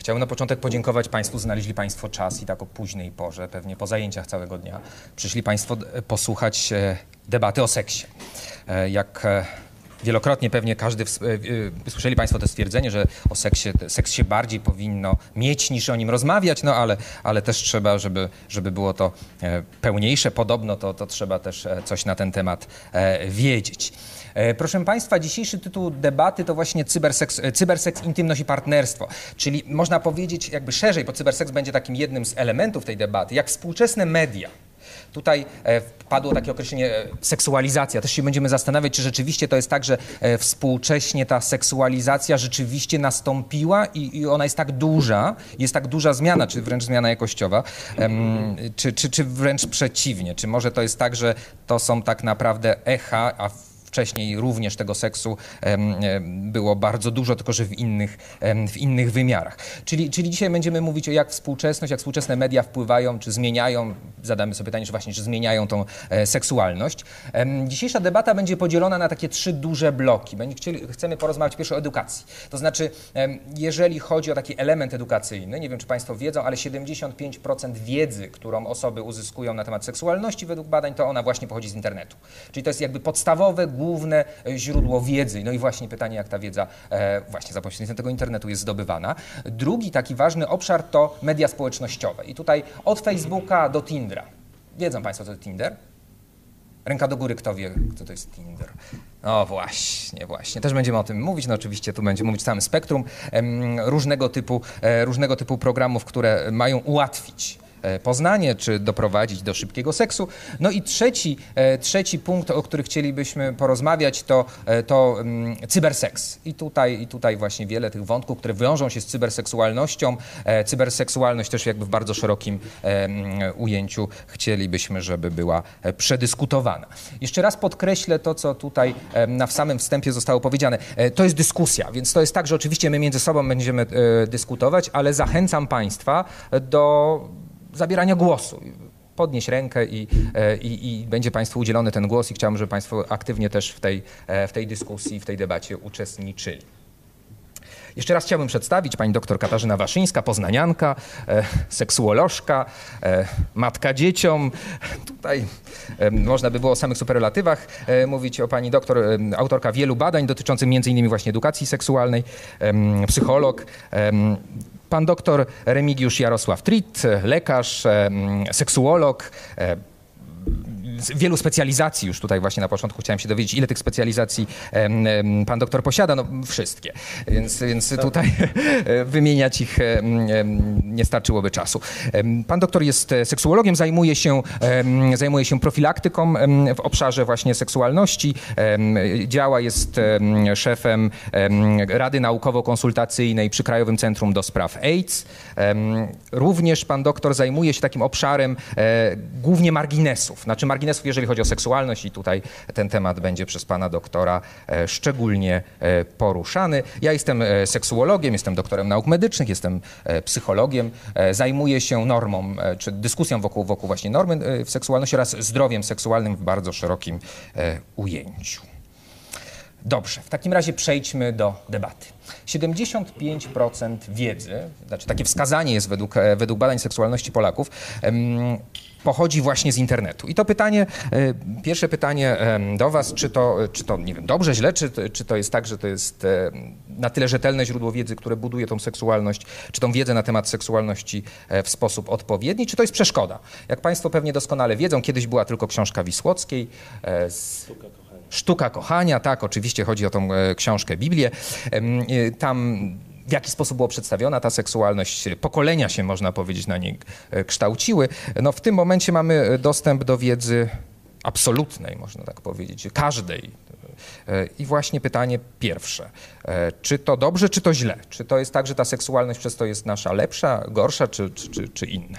Chciałbym na początek podziękować Państwu, znaleźli Państwo czas i tak o późnej porze, pewnie po zajęciach całego dnia, przyszli Państwo e, posłuchać e, debaty o seksie. E, jak wielokrotnie pewnie każdy, słyszeli Państwo to stwierdzenie, że o seksie, seks się bardziej powinno mieć niż o nim rozmawiać, no ale, ale też trzeba, żeby, żeby było to pełniejsze, podobno to, to trzeba też coś na ten temat wiedzieć. E, proszę Państwa, dzisiejszy tytuł debaty to właśnie cyberseks, e, cyberseks, intymność i partnerstwo. Czyli można powiedzieć jakby szerzej, bo cyberseks będzie takim jednym z elementów tej debaty, jak współczesne media Tutaj e, padło takie określenie seksualizacja. Też się będziemy zastanawiać, czy rzeczywiście to jest tak, że współcześnie ta seksualizacja rzeczywiście nastąpiła i, i ona jest tak duża, jest tak duża zmiana, czy wręcz zmiana jakościowa, czy, czy, czy wręcz przeciwnie. Czy może to jest tak, że to są tak naprawdę echa, a wcześniej również tego seksu było bardzo dużo, tylko że w innych, w innych wymiarach. Czyli, czyli dzisiaj będziemy mówić o jak współczesność, jak współczesne media wpływają, czy zmieniają, zadamy sobie pytanie, czy właśnie, czy zmieniają tą e, seksualność. Dzisiejsza debata będzie podzielona na takie trzy duże bloki. Chcieli, chcemy porozmawiać pierwsze o edukacji. To znaczy, jeżeli chodzi o taki element edukacyjny, nie wiem, czy Państwo wiedzą, ale 75% wiedzy, którą osoby uzyskują na temat seksualności według badań, to ona właśnie pochodzi z internetu. Czyli to jest jakby podstawowe, główne źródło wiedzy. No i właśnie pytanie, jak ta wiedza e, właśnie za pośrednictwem tego internetu jest zdobywana. Drugi taki ważny obszar to media społecznościowe. I tutaj od Facebooka do Tindera. Wiedzą Państwo, co to Tinder? Ręka do góry, kto wie, kto to jest Tinder. No właśnie, właśnie. Też będziemy o tym mówić. No oczywiście tu będziemy mówić całym spektrum różnego typu, e, różnego typu programów, które mają ułatwić E, poznanie, czy doprowadzić do szybkiego seksu. No i trzeci, e, trzeci punkt, o którym chcielibyśmy porozmawiać, to, e, to um, cyberseks. I tutaj, I tutaj właśnie wiele tych wątków, które wiążą się z cyberseksualnością. Cyberseksualność też jakby w bardzo szerokim ujęciu chcielibyśmy, żeby była przedyskutowana. Jeszcze raz podkreślę to, co tutaj na samym wstępie zostało powiedziane. To jest dyskusja, więc to jest tak, że oczywiście my między sobą będziemy dyskutować, ale zachęcam Państwa do zabierania głosu. Podnieść rękę i, e, i, i, będzie Państwu udzielony ten głos i chciałbym, żeby Państwo aktywnie też w tej, e, w tej dyskusji, w tej debacie uczestniczyli. Jeszcze raz chciałbym przedstawić pani doktor Katarzyna Waszyńska, poznanianka, e, seksuolożka, e, matka dzieciom. Tutaj e, można by było o samych superlatywach e, mówić o pani doktor, autorka wielu badań dotyczących innymi właśnie edukacji seksualnej, psycholog pan doktor Remigiusz Jarosław Tritt, lekarz, seksuolog, wielu specjalizacji już tutaj właśnie na początku chciałem się dowiedzieć, ile tych specjalizacji pan doktor posiada, no wszystkie, więc, więc tutaj wymieniać ich nie starczyłoby czasu. Pan doktor jest seksuologiem, zajmuje się, zajmuje się profilaktyką w obszarze właśnie seksualności, działa, jest szefem Rady Naukowo-Konsultacyjnej przy Krajowym Centrum do Spraw AIDS. Również pan doktor zajmuje się takim obszarem e, głównie marginesów, znaczy marginesów marginesów, jeżeli chodzi o seksualność i tutaj ten temat będzie przez pana doktora e, szczególnie e, poruszany. Ja jestem e, seksuologiem, jestem doktorem nauk medycznych, jestem psychologiem, zajmuję się normą, czy dyskusją wokół, wokół właśnie normy w seksualności oraz zdrowiem seksualnym w bardzo szerokim ujęciu. Dobrze, w takim razie przejdźmy do debaty. 75% wiedzy, znaczy takie wskazanie jest według, według badań seksualności Polaków, pochodzi właśnie z internetu. I to pytanie, e, pierwsze pytanie do Was, czy to, czy to nie wiem, dobrze, źle, czy, czy to jest tak, że to jest e, na tyle rzetelne źródło wiedzy, które buduje tą seksualność, czy tą wiedzę na temat seksualności e, w sposób odpowiedni, czy to jest przeszkoda? Jak Państwo pewnie doskonale wiedzą, kiedyś była tylko książka Wisłockiej. Z... Sztuka kochania, tak, oczywiście chodzi o tą książkę Biblię. Tam w jaki sposób była przedstawiona ta seksualność, pokolenia się, można powiedzieć, na niej e, kształciły. No w tym momencie mamy dostęp do wiedzy absolutnej, można tak powiedzieć, każdej. E, I właśnie pytanie pierwsze. E, czy to dobrze, czy to źle? Czy to jest tak, że ta seksualność przez to jest nasza lepsza, gorsza, czy, czy, czy inna?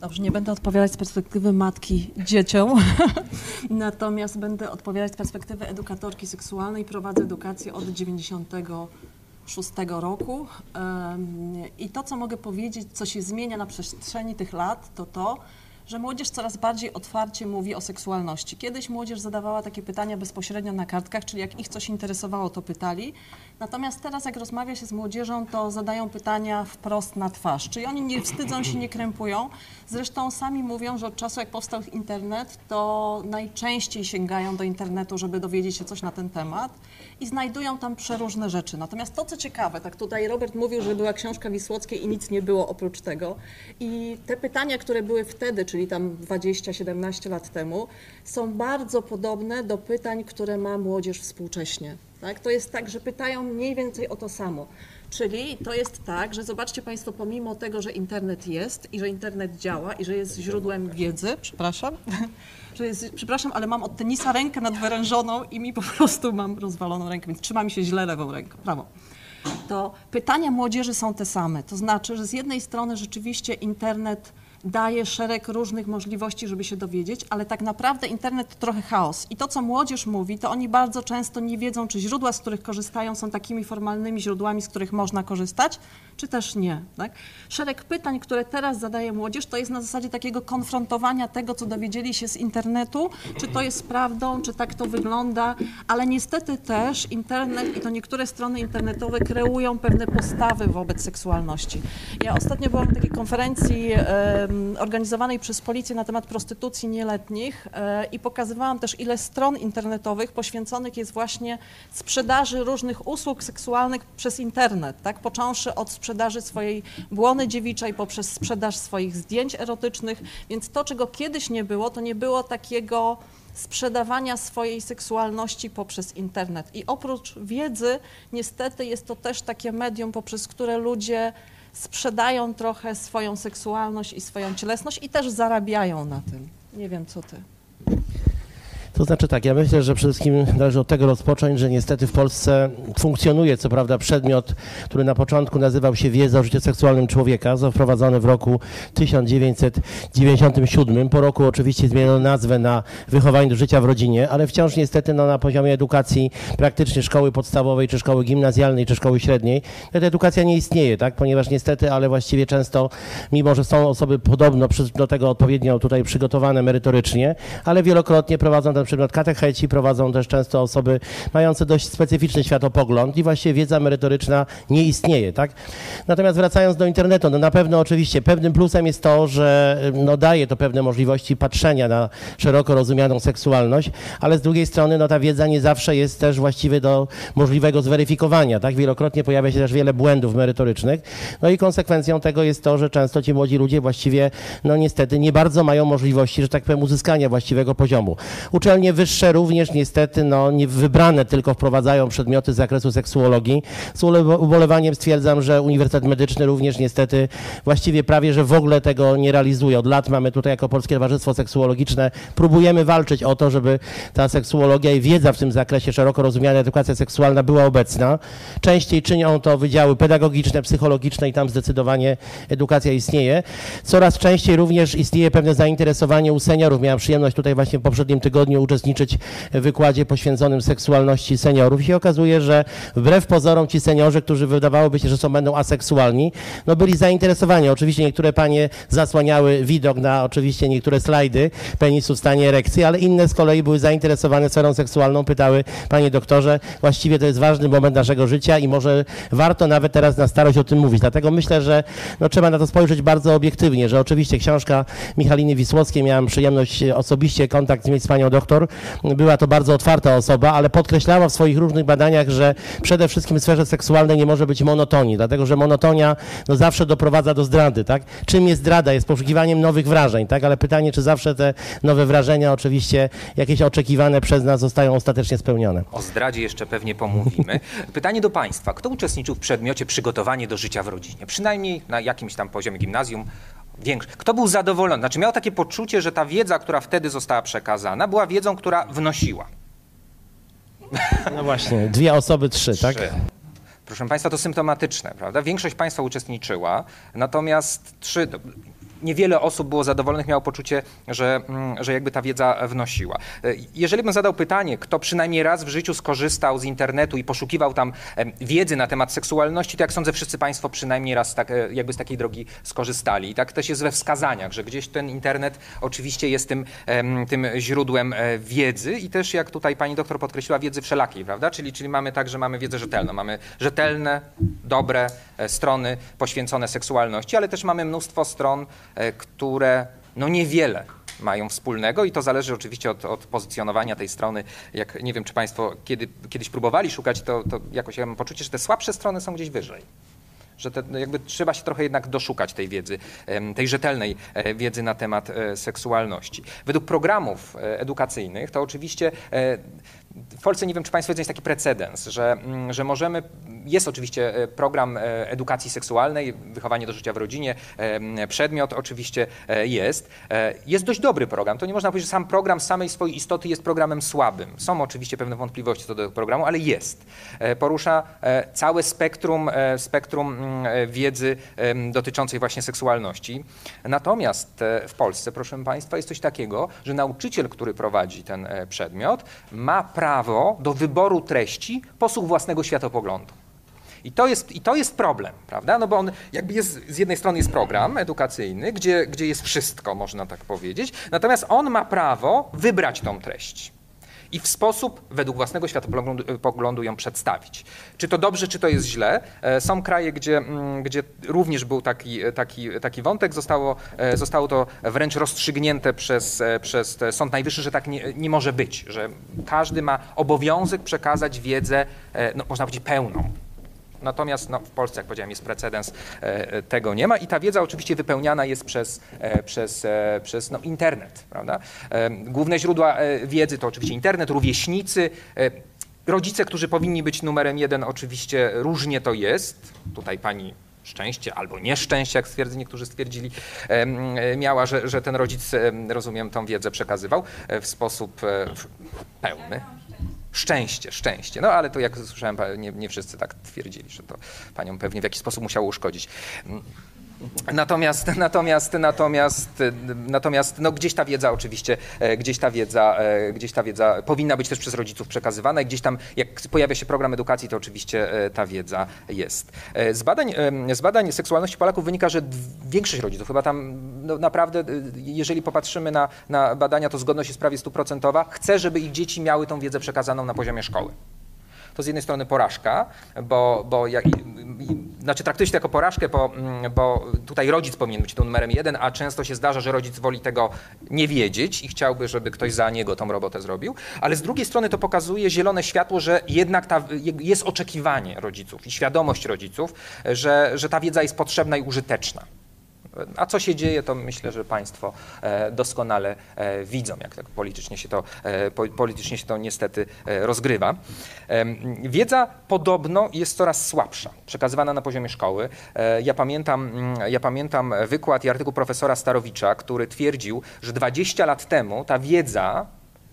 Dobrze, nie będę odpowiadać z perspektywy matki dzieciom, natomiast będę odpowiadać z perspektywy edukatorki seksualnej. Prowadzę edukację od 90 2006 roku. I to, co mogę powiedzieć, co się zmienia na przestrzeni tych lat, to to, że młodzież coraz bardziej otwarcie mówi o seksualności. Kiedyś młodzież zadawała takie pytania bezpośrednio na kartkach, czyli jak ich coś interesowało, to pytali. Natomiast teraz, jak rozmawia się z młodzieżą, to zadają pytania wprost na twarz. Czyli oni nie wstydzą się, nie krępują. Zresztą sami mówią, że od czasu, jak powstał internet, to najczęściej sięgają do internetu, żeby dowiedzieć się coś na ten temat i znajdują tam przeróżne rzeczy. Natomiast to, co ciekawe, tak tutaj Robert mówił, że była książka Wisłockiej i nic nie było oprócz tego. I te pytania, które były wtedy, czyli tam 20-17 lat temu, są bardzo podobne do pytań, które ma młodzież współcześnie. Tak? To jest tak, że pytają mniej więcej o to samo. Czyli to jest tak, że zobaczcie Państwo, pomimo tego, że internet jest i że internet działa i że jest źródłem wiedzy, przepraszam, że jest, przepraszam, ale mam od tenisa rękę nadwyrężoną i mi po prostu mam rozwaloną rękę, więc trzyma mi się źle lewą ręką, prawą. To pytania młodzieży są te same. To znaczy, że z jednej strony rzeczywiście internet daje szereg różnych możliwości, żeby się dowiedzieć, ale tak naprawdę internet to trochę chaos. I to, co młodzież mówi, to oni bardzo często nie wiedzą, czy źródła, z których korzystają, są takimi formalnymi źródłami, z których można korzystać, czy też nie. Tak? Szereg pytań, które teraz zadaje młodzież, to jest na zasadzie takiego konfrontowania tego, co dowiedzieli się z internetu, czy to jest prawdą, czy tak to wygląda, ale niestety też internet i to niektóre strony internetowe kreują pewne postawy wobec seksualności. Ja ostatnio byłam na takiej konferencji organizowanej przez policję na temat prostytucji nieletnich e, i pokazywałam też, ile stron internetowych poświęconych jest właśnie sprzedaży różnych usług seksualnych przez internet, tak? począwszy od sprzedaży swojej błony dziewiczej poprzez sprzedaż swoich zdjęć erotycznych, więc to, czego kiedyś nie było, to nie było takiego sprzedawania swojej seksualności poprzez internet. I oprócz wiedzy, niestety jest to też takie medium, poprzez które ludzie sprzedają trochę swoją seksualność i swoją cielesność i też zarabiają na tym. Nie wiem, co ty. To znaczy tak, ja myślę, że przede wszystkim należy od tego rozpocząć, że niestety w Polsce funkcjonuje co prawda przedmiot, który na początku nazywał się Wiedza o życiu seksualnym człowieka, został wprowadzony w roku 1997. Po roku oczywiście zmieniono nazwę na wychowanie do życia w rodzinie, ale wciąż niestety no, na poziomie edukacji praktycznie szkoły podstawowej, czy szkoły gimnazjalnej, czy szkoły średniej, ta edukacja nie istnieje, tak? ponieważ niestety, ale właściwie często, mimo że są osoby podobno do tego odpowiednio tutaj przygotowane merytorycznie, ale wielokrotnie prowadzą ten na przykład katecheci prowadzą też często osoby mające dość specyficzny światopogląd i właściwie wiedza merytoryczna nie istnieje, tak? Natomiast wracając do internetu, no na pewno oczywiście pewnym plusem jest to, że no daje to pewne możliwości patrzenia na szeroko rozumianą seksualność, ale z drugiej strony no ta wiedza nie zawsze jest też właściwie do możliwego zweryfikowania, tak? Wielokrotnie pojawia się też wiele błędów merytorycznych, no i konsekwencją tego jest to, że często ci młodzi ludzie właściwie, no niestety nie bardzo mają możliwości, że tak powiem, uzyskania właściwego poziomu. Uczelnie uczelnie wyższe również niestety no, nie wybrane tylko wprowadzają przedmioty z zakresu seksuologii. Z ubolewaniem stwierdzam, że Uniwersytet Medyczny również niestety właściwie prawie, że w ogóle tego nie realizuje. Od lat mamy tutaj jako Polskie Towarzystwo Seksuologiczne, próbujemy walczyć o to, żeby ta seksuologia i wiedza w tym zakresie, szeroko rozumiana edukacja seksualna była obecna. Częściej czynią to wydziały pedagogiczne, psychologiczne i tam zdecydowanie edukacja istnieje. Coraz częściej również istnieje pewne zainteresowanie u seniorów. Miałem przyjemność tutaj właśnie w poprzednim tygodniu uczestniczyć w wykładzie poświęconym seksualności seniorów i się okazuje, że wbrew pozorom ci seniorzy, którzy wydawałoby się, że są będą aseksualni, no byli zainteresowani. Oczywiście niektóre panie zasłaniały widok na oczywiście niektóre slajdy penisu w stanie erekcji, ale inne z kolei były zainteresowane sferą seksualną, pytały, panie doktorze, właściwie to jest ważny moment naszego życia i może warto nawet teraz na starość o tym mówić. Dlatego myślę, że no, trzeba na to spojrzeć bardzo obiektywnie, że oczywiście książka Michaliny Wisłockiej, miałem przyjemność osobiście kontakt mieć z panią doktor, doktor. Była to bardzo otwarta osoba, ale podkreślała w swoich różnych badaniach, że przede wszystkim w sferze seksualnej nie może być monotonii, dlatego że monotonia no, zawsze doprowadza do zdrady. Tak? Czym jest zdrada? Jest poszukiwaniem nowych wrażeń, tak? ale pytanie, czy zawsze te nowe wrażenia, oczywiście jakieś oczekiwane przez nas zostają ostatecznie spełnione. O zdradzie jeszcze pewnie pomówimy. Pytanie do Państwa. Kto uczestniczył w przedmiocie przygotowanie do życia w rodzinie? Przynajmniej na jakimś tam poziomie gimnazjum większy. Kto był zadowolony? Znaczy miał takie poczucie, że ta wiedza, która wtedy została przekazana, była wiedzą, która wnosiła. No właśnie, dwie osoby, trzy, trzy. tak? Proszę Państwa, to symptomatyczne, prawda? Większość Państwa uczestniczyła, natomiast trzy, niewiele osób było zadowolonych, miało poczucie, że, mm, że jakby ta wiedza wnosiła. E, jeżeli bym zadał pytanie, kto przynajmniej raz w życiu skorzystał z internetu i poszukiwał tam wiedzy na temat seksualności, to jak sądzę, wszyscy Państwo przynajmniej raz tak, e, jakby z takiej drogi skorzystali. I tak też jest we wskazaniach, że gdzieś ten internet oczywiście jest tym, tym źródłem e, wiedzy i też, jak tutaj pani doktor podkreśliła, wiedzy wszelakiej, prawda? Czyli, czyli mamy tak, że mamy wiedzę rzetelną. Mamy rzetelne, dobre strony poświęcone seksualności, ale też mamy mnóstwo stron, które no niewiele mają wspólnego i to zależy oczywiście od, od, pozycjonowania tej strony. Jak nie wiem, czy Państwo kiedy, kiedyś próbowali szukać, to, to jakoś ja mam poczucie, że te słabsze strony są gdzieś wyżej że te, no jakby trzeba się trochę jednak doszukać tej wiedzy, tej rzetelnej e, wiedzy na temat e, seksualności. Według programów e, edukacyjnych to oczywiście w Polsce nie wiem, czy Państwo wiedzą, jest taki precedens, że, mm, że możemy, jest oczywiście e, program e, edukacji seksualnej, wychowanie do życia w rodzinie, przedmiot oczywiście e, jest. Jest dość dobry program. To nie można powiedzieć, że sam program z samej swojej istoty jest programem słabym. Są oczywiście pewne wątpliwości co do programu, ale jest. Porusza całe spektrum, spektrum wiedzy dotyczącej właśnie seksualności. Natomiast w Polsce, proszę Państwa, jest coś takiego, że nauczyciel, który prowadzi ten przedmiot, ma prawo do wyboru treści posług własnego światopoglądu. I to, jest, I to jest problem, prawda? No bo on jakby jest, z jednej strony jest program edukacyjny, gdzie, gdzie jest wszystko, można tak powiedzieć, natomiast on ma prawo wybrać tą treść i w sposób według własnego światopoglądu ją przedstawić. Czy to dobrze, czy to jest źle? E, są kraje, gdzie, mm, gdzie również był taki, taki, taki wątek, zostało, e, zostało to wręcz rozstrzygnięte przez, e, przez Sąd Najwyższy, że tak nie, nie może być, że każdy ma obowiązek przekazać wiedzę, no, można powiedzieć, pełną. Natomiast no, w Polsce, jak powiedziałem, jest precedens, e, e, tego nie ma i ta wiedza oczywiście wypełniana jest przez, e, przez, przez no, internet. Prawda? Główne źródła wiedzy to oczywiście internet, rówieśnicy, rodzice, którzy powinni być numerem jeden, oczywiście różnie to jest. Tutaj pani szczęście albo nieszczęście, jak stwierdzi, niektórzy stwierdzili, miała, że, że ten rodzic, rozumiem, tą wiedzę przekazywał w sposób pełny. Szczęście, szczęście. No ale to jak słyszałem, nie, nie wszyscy tak twierdzili, że to panią pewnie w jakiś sposób musiało uszkodzić. Natomiast, natomiast, natomiast, natomiast no gdzieś ta wiedza oczywiście, e, gdzieś ta wiedza, e, gdzieś ta wiedza powinna być też przez rodziców przekazywana. I gdzieś tam, jak pojawia się program edukacji, to oczywiście e, ta wiedza jest. Z badań, z badań seksualności Polaków wynika, że większość rodziców, chyba tam no naprawdę, jeżeli popatrzymy na, na badania, to zgodność jest prawie stuprocentowa, chce, żeby ich dzieci miały tą wiedzę przekazaną na poziomie szkoły to z jednej strony porażka, bo, bo znaczy traktuje się to jako porażkę, bo, mm, bo tutaj rodzic powinien być tym numerem jeden, a często się zdarza, że rodzic woli tego nie wiedzieć i chciałby, żeby ktoś za niego tą robotę zrobił, ale z drugiej strony to pokazuje zielone światło, że jednak ta, jest oczekiwanie rodziców i świadomość rodziców, że, że ta wiedza jest potrzebna i użyteczna. A co się dzieje, to myślę, że Państwo e, doskonale e, widzą, jak tak politycznie się to, e, politycznie się to niestety rozgrywa. Wiedza podobno jest coraz słabsza, przekazywana na poziomie szkoły. Ja pamiętam, mm, ja pamiętam wykład i artykuł profesora Starowicza, który twierdził, że 20 lat temu ta wiedza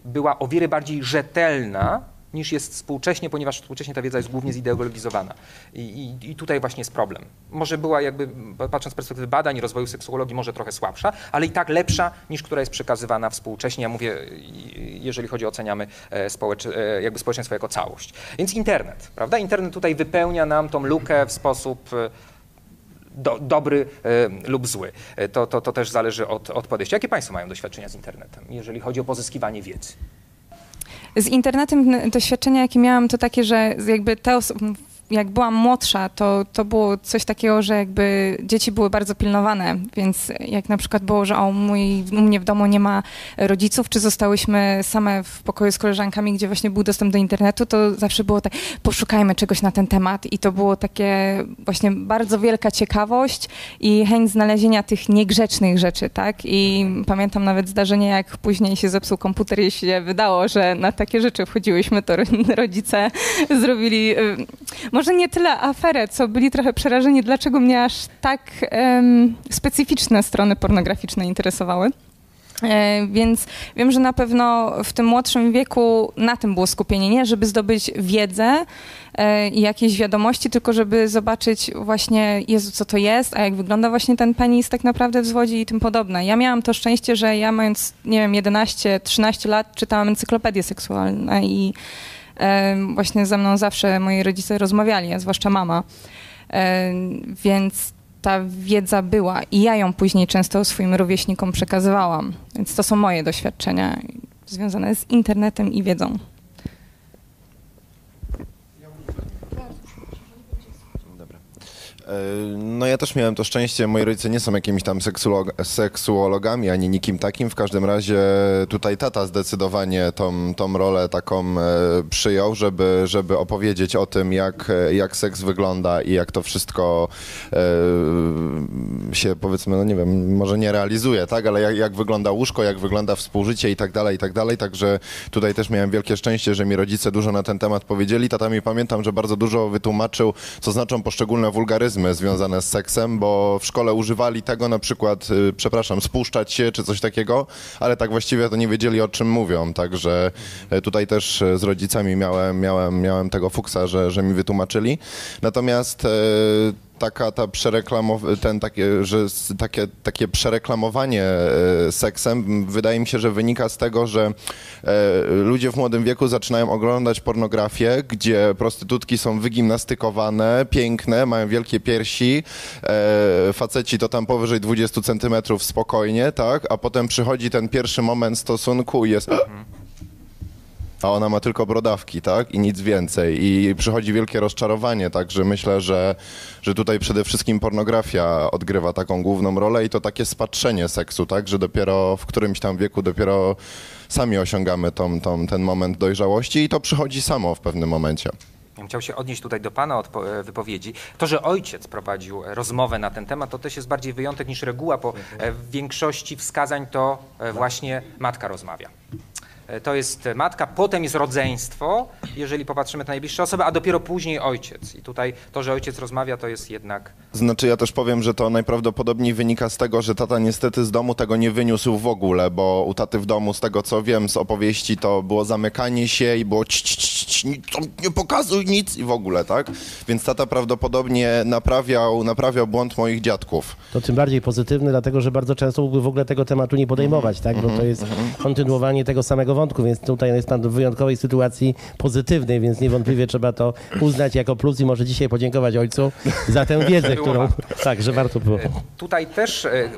była o wiele bardziej rzetelna niż jest współcześnie, ponieważ współcześnie ta wiedza jest głównie zideologizowana. I, i, I, tutaj właśnie jest problem. Może była jakby, patrząc z perspektywy badań i rozwoju seksuologii, może trochę słabsza, ale i tak lepsza niż która jest przekazywana współcześnie. Ja mówię, jeżeli chodzi oceniamy e, społecz, e, jakby społeczeństwo jako całość. Więc internet, prawda? Internet tutaj wypełnia nam tą lukę w sposób e, do, dobry lub zły. To, to, to też zależy od, od podejścia. Jakie Państwo mają doświadczenia z internetem, jeżeli chodzi o pozyskiwanie wiedzy? Z internetem doświadczenia, jakie miałam, to takie, że jakby te osoby, jak byłam młodsza, to, to było coś takiego, że jakby dzieci były bardzo pilnowane, więc jak na przykład było, że o, mój, u mnie w domu nie ma rodziców, czy zostałyśmy same w pokoju z koleżankami, gdzie właśnie był dostęp do internetu, to zawsze było tak, poszukajmy czegoś na ten temat i to było takie właśnie bardzo wielka ciekawość i chęć znalezienia tych niegrzecznych rzeczy, tak? I pamiętam nawet zdarzenie, jak później się zepsuł komputer i się wydało, że na takie rzeczy wchodziłyśmy, to rodzice zrobili, y, może nie tyle aferę, co byli trochę przerażeni, dlaczego mnie aż tak um, specyficzne strony pornograficzne interesowały. E, Więc wiem, że na pewno w tym młodszym wieku na tym było skupienie, nie żeby zdobyć wiedzę e, i jakieś wiadomości, tylko żeby zobaczyć właśnie, Jezu, co to jest, a jak wygląda właśnie ten penis tak naprawdę w zwodzi i tym podobne. Ja miałam to szczęście, że ja mając, nie wiem, 11-13 lat czytałam encyklopedie seksualne i właśnie ze mną zawsze moi rodzice rozmawiali, a zwłaszcza mama. Więc ta wiedza była i ja ją później często swoim rówieśnikom przekazywałam. Więc to są moje doświadczenia związane z internetem i wiedzą. Dobra. E, No ja też miałem to szczęście, moi rodzice nie są jakimiś tam seksuolog- seksuologami ani nikim takim, w każdym razie tutaj tata zdecydowanie tą, tą rolę taką e, przyjął, żeby, żeby opowiedzieć o tym, jak, e, jak seks wygląda i jak to wszystko e, się powiedzmy, no nie wiem, może nie realizuje, tak, ale jak, jak wygląda łóżko, jak wygląda współżycie i tak dalej, i tak dalej, także tutaj też miałem wielkie szczęście, że mi rodzice dużo na ten temat powiedzieli. Tata mi pamiętam, że bardzo dużo wytłumaczył, co znaczą poszczególne wulgaryzmy związane z seksem, bo w szkole używali tego na przykład, y, przepraszam, spuszczać się czy coś takiego, ale tak właściwie to nie wiedzieli o czym mówią, także y, tutaj też y, z rodzicami miałem, miałem, miałem tego fuksa, że, że mi wytłumaczyli. Natomiast taka ta przereklamow- ten takie, że takie, takie przereklamowanie e, seksem wydaje mi się, że wynika z tego, że e, ludzie w młodym wieku zaczynają oglądać pornografię, gdzie prostytutki są wygimnastykowane, piękne, mają wielkie piersi, e, faceci to tam powyżej 20 centymetrów spokojnie, tak, a potem przychodzi ten pierwszy moment stosunku i jest a ona ma tylko brodawki, tak? I nic więcej. I przychodzi wielkie rozczarowanie, także myślę, że, że tutaj przede wszystkim pornografia odgrywa taką główną rolę i to takie spatrzenie seksu, tak? Że dopiero w którymś tam wieku dopiero sami osiągamy tą, tą, ten moment dojrzałości i to przychodzi samo w pewnym momencie. Ja chciał się odnieść tutaj do Pana e, wypowiedzi. To, że ojciec prowadził e, rozmowę na ten temat, to też jest bardziej wyjątek niż reguła, bo e, w większości wskazań to właśnie matka rozmawia. E, To jest matka, potem jest rodzeństwo, jeżeli popatrzymy na najbliższe osoby, a dopiero później ojciec. I tutaj to, że ojciec rozmawia, to jest jednak Znaczy ja też powiem, że to najprawdopodobniej wynika z tego, że tata niestety z domu tego nie wyniósł w ogóle, bo u taty w domu, z tego co wiem z opowieści, to było zamykanie się i było ć, ć, ć, ć, nic, nie pokazuj nic i w ogóle, tak? Więc tata prawdopodobnie naprawiał, naprawiał błąd moich dziadków. To tym bardziej pozytywny, dlatego że bardzo często mógłby w ogóle tego tematu nie podejmować, tak? Bo to jest kontynuowanie tego samego wątku, więc tutaj jest pan w wyjątkowej sytuacji pozytywnej, więc niewątpliwie trzeba to uznać jako plus i może dzisiaj podziękować ojcu za tę wiedzę, którą... Tak, że warto było. Tutaj też, e,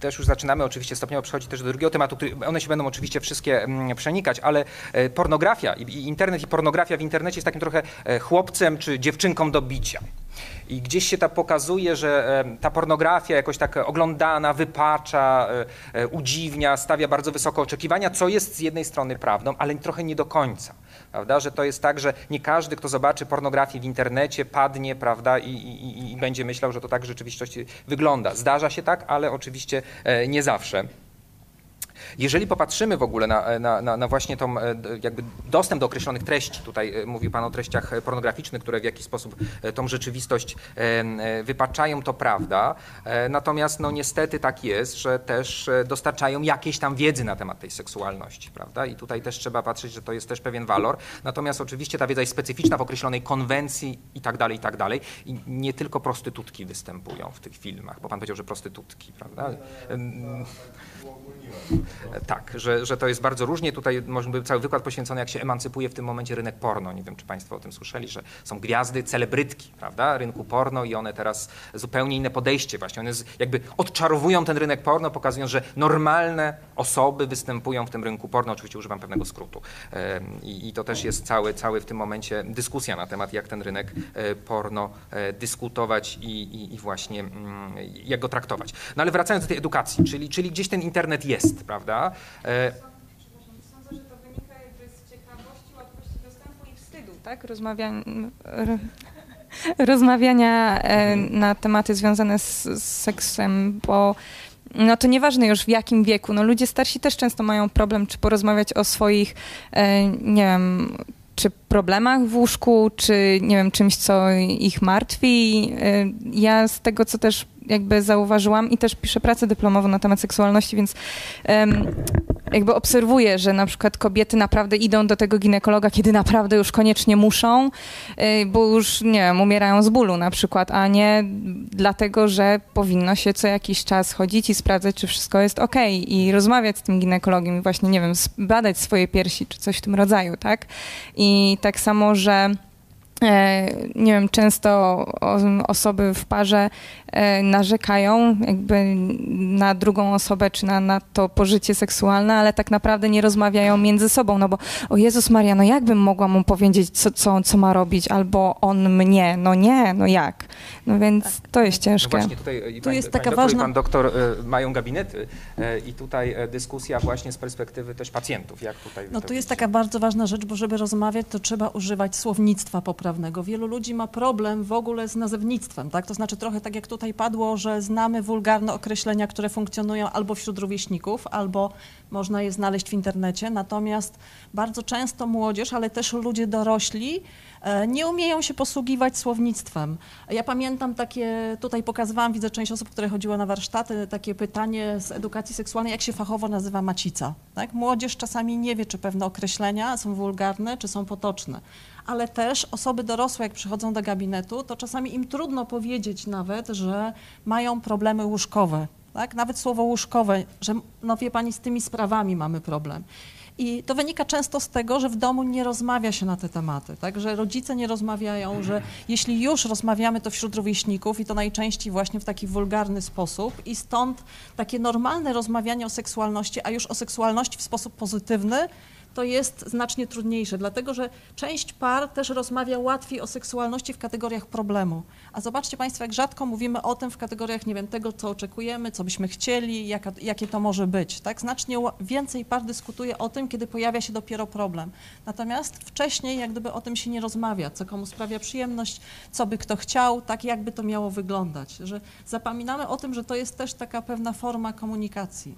też już zaczynamy oczywiście stopniowo przechodzić też do drugiego tematu, który, one się będą oczywiście wszystkie mm, przenikać, ale e, pornografia i, internet i pornografia w internecie jest takim trochę e, chłopcem czy dziewczynką do bicia. I gdzieś się ta pokazuje, że e, ta pornografia jakoś tak oglądana, wypacza, e, e, udziwnia, stawia bardzo wysoko oczekiwania, co jest z jednej strony prawdą, ale trochę nie do końca. Prawda? Że to jest tak, że nie każdy, kto zobaczy pornografię w internecie, padnie prawda? I, i, i- będzie myślał, że to tak w rzeczywistości wygląda. Zdarza się tak, ale oczywiście nie zawsze. Jeżeli popatrzymy w ogóle na, na, na, na właśnie tą e, jakby dostęp do określonych treści, tutaj e, mówił Pan o treściach e, pornograficznych, które w jakiś sposób e, tą rzeczywistość e, e, wypaczają, to prawda. E, Natomiast no niestety tak jest, że też e, dostarczają jakiejś tam wiedzy na temat tej seksualności, prawda? I tutaj też trzeba patrzeć, że to jest też pewien walor. Natomiast oczywiście ta wiedza jest specyficzna w określonej konwencji i tak dalej, i tak dalej. I nie tylko prostytutki występują w tych filmach, bo Pan powiedział, że prostytutki, prawda? Em, tak, że, że to jest bardzo różnie. Tutaj może by cały wykład poświęcony, jak się emancypuje w tym momencie rynek porno. Nie wiem, czy Państwo o tym słyszeli, że są gwiazdy, celebrytki, prawda, rynku porno i one teraz zupełnie inne podejście właśnie. One jakby odczarowują ten rynek porno, pokazując, że normalne osoby występują w tym rynku porno. Oczywiście używam pewnego skrótu. Em, I, i to też jest cały, cały w tym momencie dyskusja na temat, jak ten rynek e, porno e, dyskutować i, i, i właśnie mm, jak go traktować. No ale wracając do tej edukacji, czyli, czyli gdzieś ten internet jest, prawda? E, tak? Rozmawiania, rozmawiania e, na tematy związane z, z seksem, bo no to nieważne już w jakim wieku, no ludzie starsi też często mają problem, czy porozmawiać o swoich, e, nie wiem, czy problemach w łóżku, czy nie wiem, czymś, co ich martwi. Ja z tego, co też jakby zauważyłam i też piszę pracę dyplomową na temat seksualności, więc em, jakby obserwuję, że na przykład kobiety naprawdę idą do tego ginekologa, kiedy naprawdę już koniecznie muszą, y, bo już, nie wiem, umierają z bólu na przykład, a nie dlatego, że powinno się co jakiś czas chodzić i sprawdzać, czy wszystko jest ok i rozmawiać z tym ginekologiem i właśnie, nie wiem, badać swoje piersi czy coś w tym rodzaju, tak? I tak samo, że E, nie wiem, często osoby w parze narzekają jakby na drugą osobę, czy na, na to pożycie seksualne, ale tak naprawdę nie rozmawiają między sobą, no bo o Jezus Maria, no jakbym mogła mu powiedzieć, co, co, co ma robić, albo on mnie, no nie, no jak? No więc tak. to jest ciężkie. No właśnie tutaj tu pan, jest taka doktor, ważna... pan doktor y, mają gabinety y, i tutaj y, dyskusja właśnie z perspektywy też pacjentów, jak tutaj... No tu jest taka bardzo ważna rzecz, bo żeby rozmawiać, to trzeba używać słownictwa poprawnego. Wielu ludzi ma problem w ogóle z nazewnictwem, tak? To znaczy trochę tak jak tutaj padło, że znamy wulgarne określenia, które funkcjonują albo wśród rówieśników, albo można je znaleźć w internecie. Natomiast bardzo często młodzież, ale też ludzie dorośli e, nie umieją się posługiwać słownictwem. Ja pamiętam takie, tutaj pokazywałam, widzę część osób, które chodziło na warsztaty, takie pytanie z edukacji seksualnej, jak się fachowo nazywa macica. Tak? Młodzież czasami nie wie, czy pewne określenia są wulgarne, czy są potoczne ale też osoby dorosłe, jak przychodzą do gabinetu, to czasami im trudno powiedzieć nawet, że mają problemy łóżkowe. Tak? Nawet słowo łóżkowe, że no wie pani, z tymi sprawami mamy problem. I to wynika często z tego, że w domu nie rozmawia się na te tematy, tak? że rodzice nie rozmawiają, że jeśli już rozmawiamy, to wśród rówieśników i to najczęściej właśnie w taki wulgarny sposób i stąd takie normalne rozmawianie o seksualności, a już o seksualności w sposób pozytywny, to jest znacznie trudniejsze, dlatego że część par też rozmawia łatwiej o seksualności w kategoriach problemu. A zobaczcie Państwo, jak rzadko mówimy o tym w kategoriach, nie wiem, tego, co oczekujemy, co byśmy chcieli, jaka, jakie to może być. Tak? Znacznie więcej par dyskutuje o tym, kiedy pojawia się dopiero problem. Natomiast wcześniej jak gdyby o tym się nie rozmawia, co komu sprawia przyjemność, co by kto chciał, tak jakby to miało wyglądać. Że zapominamy o tym, że to jest też taka pewna forma komunikacji.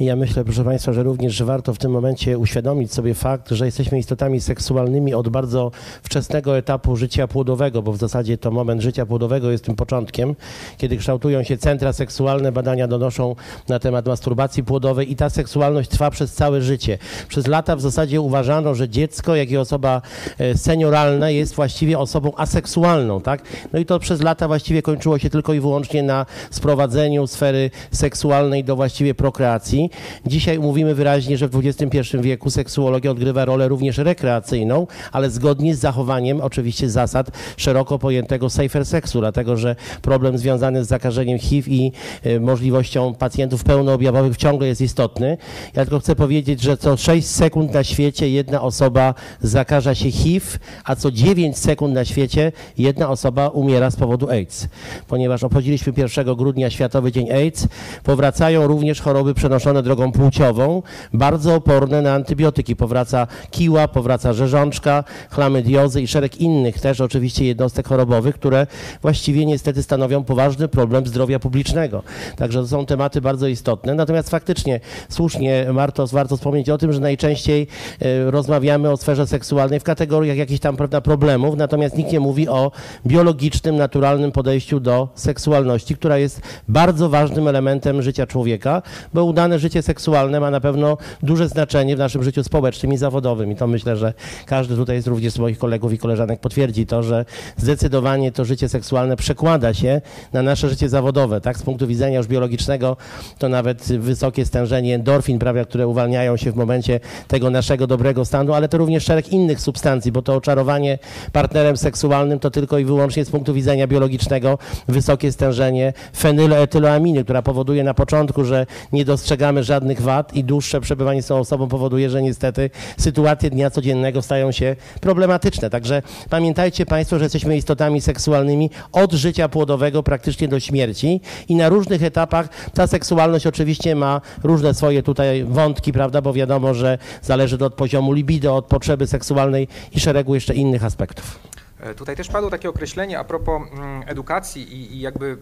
I ja myślę, proszę Państwa, że również warto w tym momencie uświadomić sobie fakt, że jesteśmy istotami seksualnymi od bardzo wczesnego etapu życia płodowego, bo w zasadzie to moment życia płodowego jest tym początkiem, kiedy kształtują się centra seksualne, badania donoszą na temat masturbacji płodowej i ta seksualność trwa przez całe życie. Przez lata w zasadzie uważano, że dziecko, jak i osoba e, senioralna jest właściwie osobą aseksualną, tak? No i to przez lata właściwie kończyło się tylko i wyłącznie na sprowadzeniu sfery seksualnej do właściwie prokreacji. Dzisiaj mówimy wyraźnie, że w XXI wieku seksuologia odgrywa rolę również rekreacyjną, ale zgodnie z zachowaniem oczywiście zasad szeroko pojętego safer seksu, dlatego że problem związany z zakażeniem HIV i y, możliwością pacjentów pełnoobjawowych ciągle jest istotny. Ja tylko chcę powiedzieć, że co 6 sekund na świecie jedna osoba zakaża się HIV, a co 9 sekund na świecie jedna osoba umiera z powodu AIDS. Ponieważ obchodziliśmy 1 grudnia Światowy Dzień AIDS, powracają również choroby przenoszone drogą płciową, bardzo oporne na antybiotyki. Powraca kiła, powraca rzeżączka, chlamydiozy i szereg innych też oczywiście jednostek chorobowych, które właściwie niestety stanowią poważny problem zdrowia publicznego. Także to są tematy bardzo istotne. Natomiast faktycznie, słusznie warto, warto wspomnieć o tym, że najczęściej e, rozmawiamy o sferze seksualnej w kategoriach jakichś tam prawda, problemów, natomiast nikt nie mówi o biologicznym, naturalnym podejściu do seksualności, która jest bardzo ważnym elementem życia człowieka, bo udane życie życie seksualne ma na pewno duże znaczenie w naszym życiu społecznym i zawodowym. I to myślę, że każdy tutaj z również z moich kolegów i koleżanek potwierdzi to, że zdecydowanie to życie seksualne przekłada się na nasze życie zawodowe. Tak, z punktu widzenia już biologicznego, to nawet wysokie stężenie endorfin, prawda, które uwalniają się w momencie tego naszego dobrego stanu, ale to również szereg innych substancji, bo to oczarowanie partnerem seksualnym to tylko i wyłącznie z punktu widzenia biologicznego wysokie stężenie fenyloetyloaminy, która powoduje na początku, że nie dostrzegamy mamy żadnych wad i dłuższe przebywanie z tą osobą powoduje, że niestety sytuacje dnia codziennego stają się problematyczne. Także pamiętajcie Państwo, że jesteśmy istotami seksualnymi od życia płodowego praktycznie do śmierci i na różnych etapach ta seksualność oczywiście ma różne swoje tutaj wątki, prawda, bo wiadomo, że zależy to od poziomu libido, od potrzeby seksualnej i szeregu jeszcze innych aspektów. E, tutaj też padło takie określenie a propos mm, edukacji i, i jakby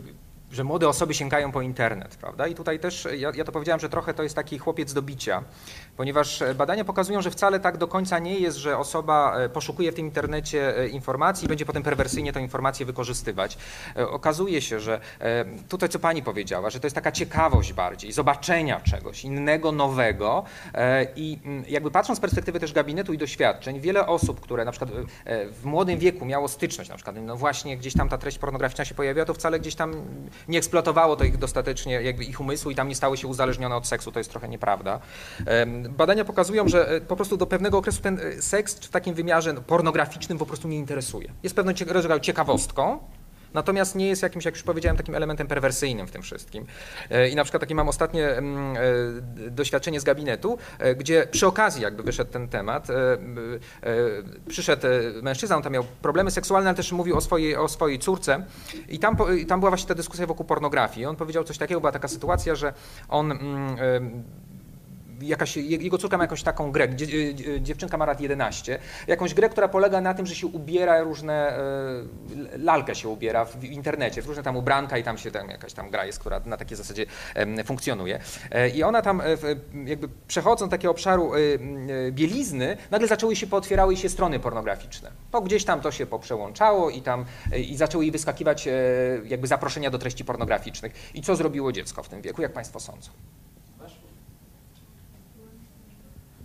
że młode osoby sięgają po internet, prawda? I tutaj też, ja, ja to powiedziałem, że trochę to jest taki chłopiec do bicia, ponieważ e, badania pokazują, że wcale tak do końca nie jest, że osoba e, poszukuje w tym internecie e, informacji i będzie potem perwersyjnie tę informację wykorzystywać. Okazuje się, że tutaj co pani powiedziała, że to jest taka ciekawość bardziej, zobaczenia czegoś innego, nowego i mm, jakby patrząc z perspektywy też gabinetu i doświadczeń, wiele osób, które na przykład w młodym wieku miało styczność, na przykład no właśnie gdzieś tam ta treść pornograficzna się pojawiła, to wcale gdzieś tam nie eksploatowało to ich dostatecznie, jakby ich umysłu i tam nie stały się uzależnione od seksu, to jest trochę nieprawda. Badania pokazują, że e, po prostu do pewnego okresu ten e, seks w takim wymiarze pornograficznym po prostu nie interesuje. Jest pewną ciekawostką, Natomiast nie jest jakimś, jak już powiedziałem, takim elementem perwersyjnym w tym wszystkim. E, I na przykład takie mam ostatnie mm, doświadczenie z gabinetu, gdzie przy okazji jakby wyszedł ten temat, przyszedł mężczyzna, on tam miał problemy seksualne, ale też mówił o swojej, o swojej córce i tam, i tam była właśnie ta dyskusja wokół pornografii. On powiedział coś takiego, była taka sytuacja, że on mm, jakaś, jego córka ma jakąś taką grę, dziewczynka ma lat 11, jakąś grę, która polega na tym, że się ubiera różne, e, lalkę się ubiera w internecie, w różne tam ubranka i tam się tam jakaś tam gra jest, która na takiej zasadzie funkcjonuje. E, I ona tam e, jakby przechodząc takiego obszaru bielizny, nagle zaczęły się, pootwierały się strony pornograficzne. To gdzieś tam to się poprzełączało i tam i zaczęły jej wyskakiwać jakby zaproszenia do treści pornograficznych. I co zrobiło dziecko w tym wieku, jak Państwo sądzą?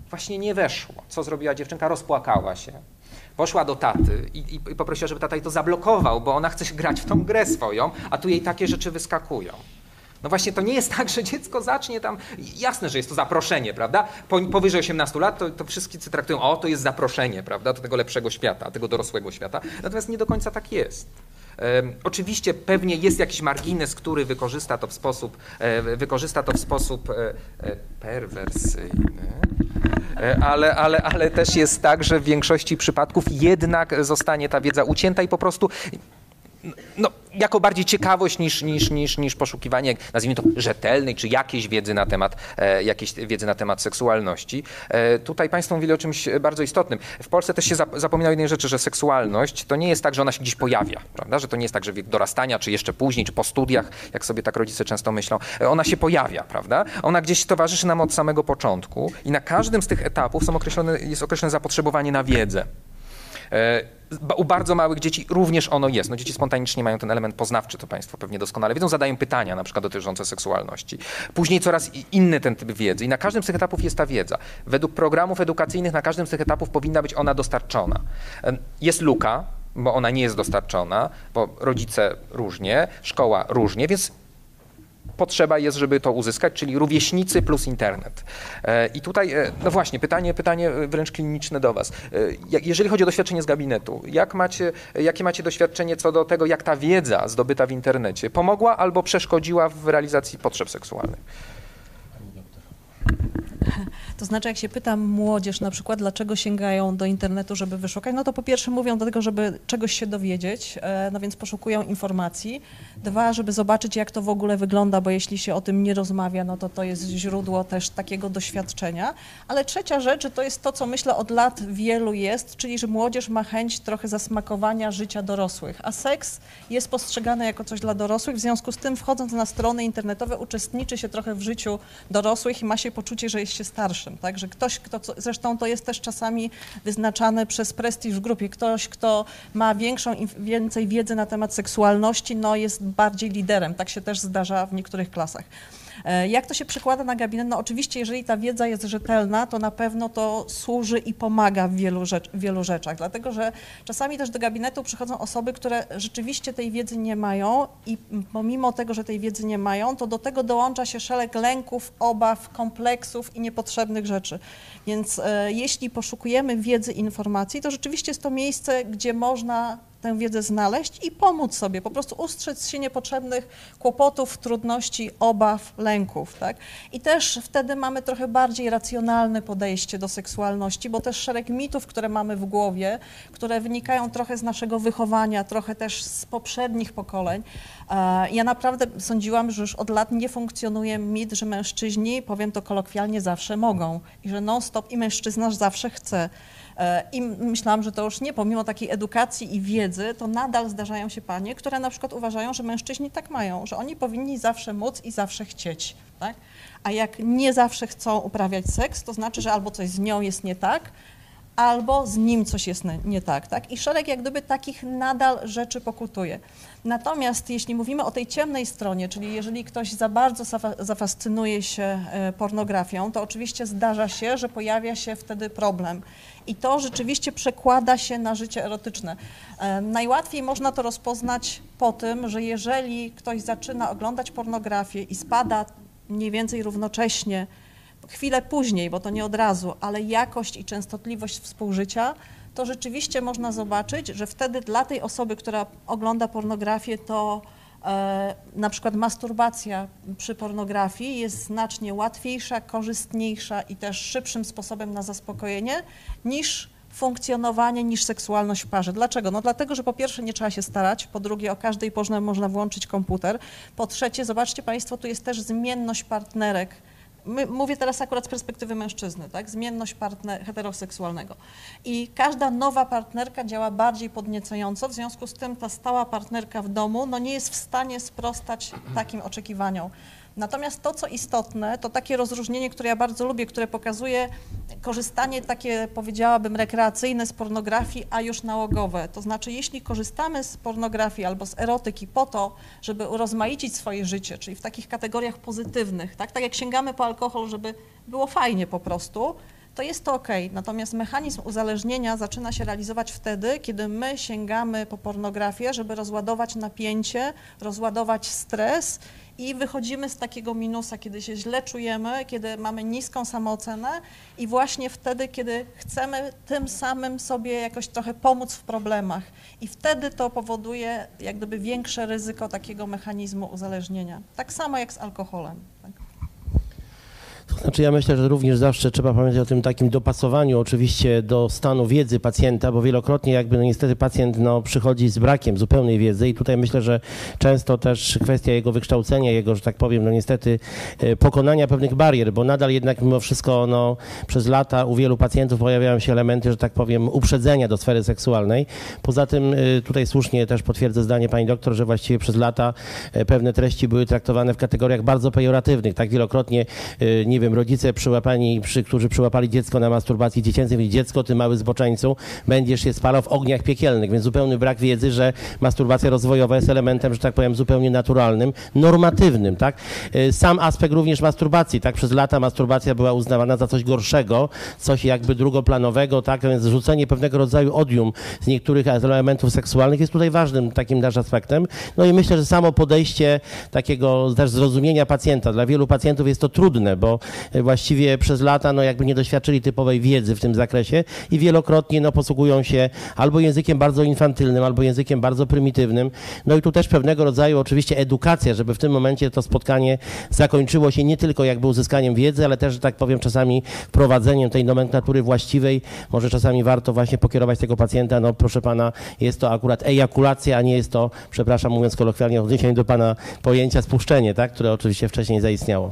Właśnie nie weszło. Co zrobiła dziewczynka? Rozpłakała się. Poszła do taty i, i, poprosiła, żeby tata jej to zablokował, bo ona chce grać w tą grę swoją, a tu jej takie rzeczy wyskakują. No właśnie to nie jest tak, że dziecko zacznie tam, jasne, że jest to zaproszenie, prawda? Po, powyżej 18 lat to, to wszyscy traktują, o to jest zaproszenie, prawda, do tego lepszego świata, tego dorosłego świata. Natomiast nie do końca tak jest. Oczywiście pewnie jest jakiś margines, który wykorzysta to w sposób, e, wykorzysta to w sposób e, e, perwersyjny, ale, ale, ale też jest tak, że w większości przypadków jednak zostanie ta wiedza ucięta i po prostu no, jako bardziej ciekawość niż, niż, niż, niż poszukiwanie, nazwijmy to, rzetelnej czy jakiejś wiedzy na temat, e, jakiejś wiedzy na temat seksualności. E, tutaj Państwo mówili o czymś bardzo istotnym. W Polsce też się zapomina o jednej rzeczy, że seksualność to nie jest tak, że ona się gdzieś pojawia, prawda? że to nie jest tak, że wiek dorastania, czy jeszcze później, czy po studiach, jak sobie tak rodzice często myślą, e, ona się pojawia, prawda? Ona gdzieś towarzyszy nam od samego początku i na każdym z tych etapów są określone, jest określone zapotrzebowanie na wiedzę. E, u bardzo małych dzieci również ono jest. No, dzieci spontanicznie mają ten element poznawczy, to Państwo pewnie doskonale wiedzą, zadają pytania na przykład dotyczące seksualności. Później coraz inny ten typ wiedzy i na każdym z tych etapów jest ta wiedza. Według programów edukacyjnych na każdym z tych etapów powinna być ona dostarczona. Jest luka, bo ona nie jest dostarczona, bo rodzice różnie, szkoła różnie, więc potrzeba jest, żeby to uzyskać, czyli rówieśnicy plus internet. E, I tutaj, e, no właśnie, pytanie, pytanie wręcz kliniczne do Was. E, jeżeli chodzi o doświadczenie z gabinetu, jak macie, jakie macie doświadczenie co do tego, jak ta wiedza zdobyta w internecie pomogła albo przeszkodziła w realizacji potrzeb seksualnych? To znaczy, jak się pytam młodzież na przykład, dlaczego sięgają do internetu, żeby wyszukać, no to po pierwsze mówią do tego, żeby czegoś się dowiedzieć, e, no więc poszukują informacji. Dwa, żeby zobaczyć, jak to w ogóle wygląda, bo jeśli się o tym nie rozmawia, no to to jest źródło też takiego doświadczenia. Ale trzecia rzecz, to jest to, co myślę od lat wielu jest, czyli że młodzież ma chęć trochę zasmakowania życia dorosłych, a seks jest postrzegany jako coś dla dorosłych, w związku z tym wchodząc na strony internetowe uczestniczy się trochę w życiu dorosłych i ma się poczucie, że jest się starszym, tak, że ktoś, kto, zresztą to jest też czasami wyznaczane przez prestiż w grupie, ktoś, kto ma większą, więcej wiedzy na temat seksualności, no jest bardziej liderem, tak się też zdarza w niektórych klasach. E, jak to się przekłada na gabinet? No oczywiście, jeżeli ta wiedza jest rzetelna, to na pewno to służy i pomaga w wielu, rzecz, w wielu rzeczach, dlatego że czasami też do gabinetu przychodzą osoby, które rzeczywiście tej wiedzy nie mają i pomimo tego, że tej wiedzy nie mają, to do tego dołącza się szereg lęków, obaw, kompleksów i niepotrzebnych rzeczy. Więc e, jeśli poszukujemy wiedzy, informacji, to rzeczywiście jest to miejsce, gdzie można tę wiedzę znaleźć i pomóc sobie, po prostu ustrzec się niepotrzebnych kłopotów, trudności, obaw, lęków. Tak? I też wtedy mamy trochę bardziej racjonalne podejście do seksualności, bo też szereg mitów, które mamy w głowie, które wynikają trochę z naszego wychowania, trochę też z poprzednich pokoleń. E, ja naprawdę sądziłam, że już od lat nie funkcjonuje mit, że mężczyźni, powiem to kolokwialnie, zawsze mogą i że non-stop i mężczyzna zawsze chce. E, I myślałam, że to już nie, pomimo takiej edukacji i wiedzy, to nadal zdarzają się panie, które na przykład uważają, że mężczyźni tak mają, że oni powinni zawsze móc i zawsze chcieć. Tak? A jak nie zawsze chcą uprawiać seks, to znaczy, że albo coś z nią jest nie tak, albo z nim coś jest nie tak, tak? I szereg jak gdyby takich nadal rzeczy pokutuje. Natomiast jeśli mówimy o tej ciemnej stronie, czyli jeżeli ktoś za bardzo zafascynuje się e, pornografią, to oczywiście zdarza się, że pojawia się wtedy problem. I to rzeczywiście przekłada się na życie erotyczne. E, najłatwiej można to rozpoznać po tym, że jeżeli ktoś zaczyna oglądać pornografię i spada mniej więcej równocześnie chwilę później, bo to nie od razu, ale jakość i częstotliwość współżycia, to rzeczywiście można zobaczyć, że wtedy dla tej osoby, która ogląda pornografię, to na przykład masturbacja przy pornografii jest znacznie łatwiejsza, korzystniejsza i też szybszym sposobem na zaspokojenie niż funkcjonowanie niż seksualność w parze. Dlaczego? No dlatego, że po pierwsze nie trzeba się starać, po drugie o każdej porze można włączyć komputer, po trzecie, zobaczcie Państwo, tu jest też zmienność partnerek My, mówię teraz akurat z perspektywy mężczyzny, tak? zmienność partner, heteroseksualnego. I każda nowa partnerka działa bardziej podniecająco, w związku z tym ta stała partnerka w domu no nie jest w stanie sprostać takim oczekiwaniom. Natomiast to, co istotne, to takie rozróżnienie, które ja bardzo lubię, które pokazuje korzystanie takie, powiedziałabym, rekreacyjne z pornografii, a już nałogowe. To znaczy, jeśli korzystamy z pornografii albo z erotyki po to, żeby urozmaicić swoje życie, czyli w takich kategoriach pozytywnych, tak, tak jak sięgamy po alkohol, żeby było fajnie po prostu, to jest to ok. Natomiast mechanizm uzależnienia zaczyna się realizować wtedy, kiedy my sięgamy po pornografię, żeby rozładować napięcie, rozładować stres i wychodzimy z takiego minusa, kiedy się źle czujemy, kiedy mamy niską samoocenę i właśnie wtedy, kiedy chcemy tym samym sobie jakoś trochę pomóc w problemach. I wtedy to powoduje jak gdyby większe ryzyko takiego mechanizmu uzależnienia. Tak samo jak z alkoholem. To znaczy ja myślę, że również zawsze trzeba pamiętać o tym takim dopasowaniu oczywiście do stanu wiedzy pacjenta, bo wielokrotnie jakby no niestety pacjent no, przychodzi z brakiem zupełnej wiedzy i tutaj myślę, że często też kwestia jego wykształcenia, jego, że tak powiem, no niestety e, pokonania pewnych barier, bo nadal jednak mimo wszystko no, przez lata u wielu pacjentów pojawiają się elementy, że tak powiem, uprzedzenia do sfery seksualnej. Poza tym e, tutaj słusznie też potwierdzę zdanie pani doktor, że właściwie przez lata e, pewne treści były traktowane w kategoriach bardzo pejoratywnych. Tak wielokrotnie nie nie wiem, rodzice przyłapani, przy, którzy przyłapali dziecko na masturbacji dziecięcej, mówili, dziecko, ty mały zboczeńcu, będziesz się spalał w ogniach piekielnych, więc zupełny brak wiedzy, że masturbacja rozwojowa jest elementem, że tak powiem, zupełnie naturalnym, normatywnym, tak? Y, sam aspekt również masturbacji, tak? Przez lata masturbacja była uznawana za coś gorszego, coś jakby drugoplanowego, tak? Więc rzucenie pewnego rodzaju odium z niektórych elementów seksualnych jest tutaj ważnym takim też aspektem. No i myślę, że samo podejście takiego też zrozumienia pacjenta, dla wielu pacjentów jest to trudne, bo właściwie przez lata no jakby nie doświadczyli typowej wiedzy w tym zakresie i wielokrotnie no posługują się albo językiem bardzo infantylnym, albo językiem bardzo prymitywnym. No i tu też pewnego rodzaju oczywiście edukacja, żeby w tym momencie to spotkanie zakończyło się nie tylko jakby uzyskaniem wiedzy, ale też, że tak powiem, czasami wprowadzeniem tej nomenklatury właściwej. Może czasami warto właśnie pokierować tego pacjenta, no proszę pana, jest to akurat ejakulacja, a nie jest to, przepraszam mówiąc kolokwialnie, odniesienie do pana pojęcia spuszczenie, tak, które oczywiście wcześniej zaistniało.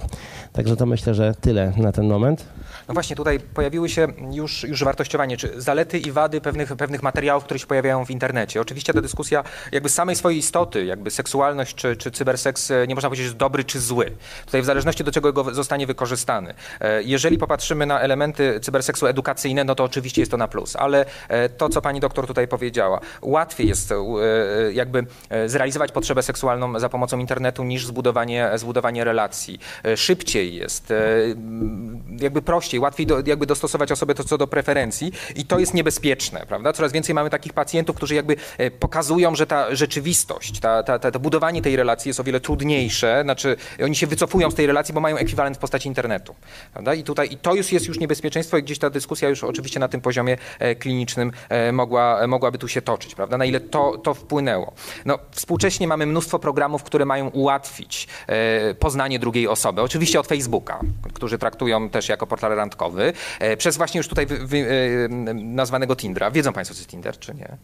Także to myślę, że tyle na ten moment. No właśnie, tutaj pojawiły się już, już wartościowanie, czy zalety i wady pewnych, pewnych materiałów, które się pojawiają w internecie. Oczywiście ta dyskusja jakby samej swojej istoty, jakby seksualność czy, czy cyberseks, e, nie można powiedzieć, że dobry czy zły. Tutaj w zależności do czego go zostanie wykorzystany. E, jeżeli popatrzymy na elementy cyberseksu edukacyjne, no to oczywiście jest to na plus, ale e, to, co pani doktor tutaj powiedziała, łatwiej jest jakby zrealizować potrzebę seksualną za pomocą internetu niż zbudowanie, zbudowanie relacji. Szybciej jest, jakby prościej, łatwiej do, jakby dostosować osobę to co do preferencji i to jest niebezpieczne, prawda? Coraz więcej mamy takich pacjentów, którzy jakby e, pokazują, że ta rzeczywistość, ta, ta, ta, to budowanie tej relacji jest o wiele trudniejsze, znaczy oni się wycofują z tej relacji, bo mają ekwiwalent w postaci internetu, prawda? I tutaj i to już jest już niebezpieczeństwo i gdzieś ta dyskusja już oczywiście na tym poziomie e, klinicznym e, mogła, mogłaby tu się toczyć, prawda? Na ile to, to wpłynęło. No, współcześnie mamy mnóstwo programów, które mają ułatwić poznanie drugiej osoby. Oczywiście od Facebooka, którzy traktują też jako portal randkowy, e, przez właśnie już tutaj wy, wy, e, nazwanego Tindra. Wiedzą Państwo, co jest Tinder, czy nie?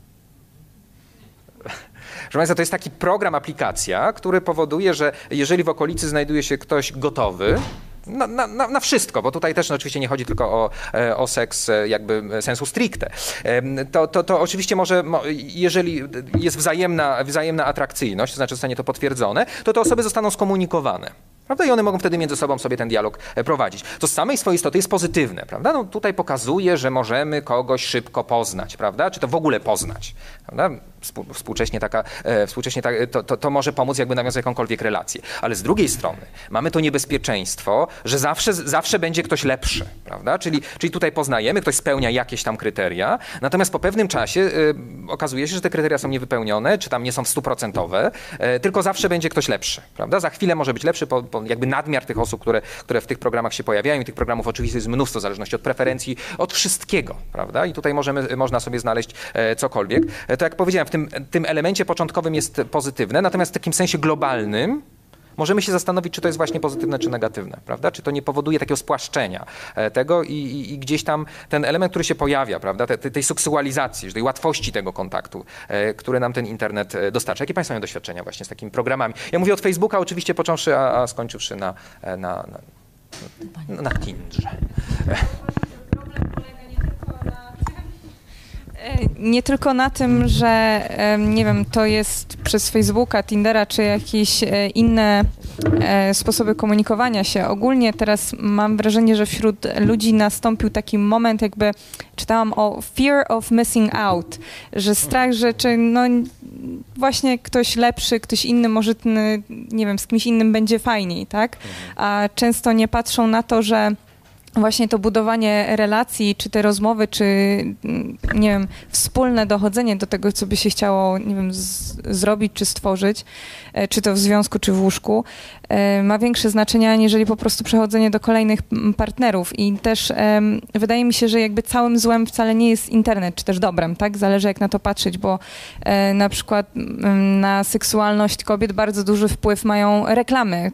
Proszę Państwa, to jest taki program, aplikacja, który powoduje, że jeżeli w okolicy znajduje się ktoś gotowy, na, na, na, wszystko, bo tutaj też no, oczywiście nie chodzi tylko o, e, o seks jakby sensu stricte. To, to, to oczywiście może, mo- jeżeli jest wzajemna, wzajemna atrakcyjność, to znaczy zostanie to potwierdzone, to te osoby zostaną skomunikowane. Prawda? I one mogą wtedy między sobą sobie ten dialog e, prowadzić. To z samej swojej istoty jest pozytywne, prawda? No, tutaj pokazuje, że możemy kogoś szybko poznać, prawda? Czy to w ogóle poznać, prawda? Współ- Współcześnie, taka, e, współcześnie ta, to, to, to może pomóc jakby nawiązać jakąkolwiek relację. Ale z drugiej strony mamy to niebezpieczeństwo, że zawsze, zawsze będzie ktoś lepszy, prawda? Czyli, czyli tutaj poznajemy, ktoś spełnia jakieś tam kryteria, natomiast po pewnym czasie e, okazuje się, że te kryteria są niewypełnione, czy tam nie są stuprocentowe, e, tylko zawsze będzie ktoś lepszy, prawda? Za chwilę może być lepszy, po, po jakby nadmiar tych osób, które, które w tych programach się pojawiają i tych programów oczywiście jest mnóstwo, w zależności od preferencji, od wszystkiego, prawda? I tutaj możemy, można sobie znaleźć cokolwiek. To jak powiedziałem, w tym, tym elemencie początkowym jest pozytywne, natomiast w takim sensie globalnym możemy się zastanowić, czy to jest właśnie pozytywne, czy negatywne, prawda? Czy to nie powoduje takiego spłaszczenia e, tego i, i, i gdzieś tam ten element, który się pojawia, prawda? Te, te, tej seksualizacji, tej łatwości tego kontaktu, e, które nam ten internet e, dostarcza. Jakie Państwo mają doświadczenia właśnie z takimi programami? Ja mówię od Facebooka oczywiście począwszy, a, a skończywszy na, e, na, na, na Tindrze. E, Nie tylko na tym, że nie wiem, to jest przez Facebooka, Tindera czy jakieś e, inne e, sposoby komunikowania się. Ogólnie teraz mam wrażenie, że wśród ludzi nastąpił taki moment, jakby czytałam o fear of missing out, że strach, że czy no właśnie ktoś lepszy, ktoś inny, może nie wiem, z kimś innym będzie fajniej, tak? A często nie patrzą na to, że właśnie to budowanie relacji, czy te rozmowy, czy mm, nie wiem, wspólne dochodzenie do tego, co by się chciało, nie wiem, zrobić, czy stworzyć, e, czy to w związku, czy w łóżku, e, ma większe znaczenie, aniżeli po prostu przechodzenie do kolejnych partnerów. I też wydaje mi się, że jakby całym złem wcale nie jest internet, czy też dobrem, tak? Zależy jak na to patrzeć, bo e, na przykład na seksualność kobiet bardzo duży wpływ mają reklamy,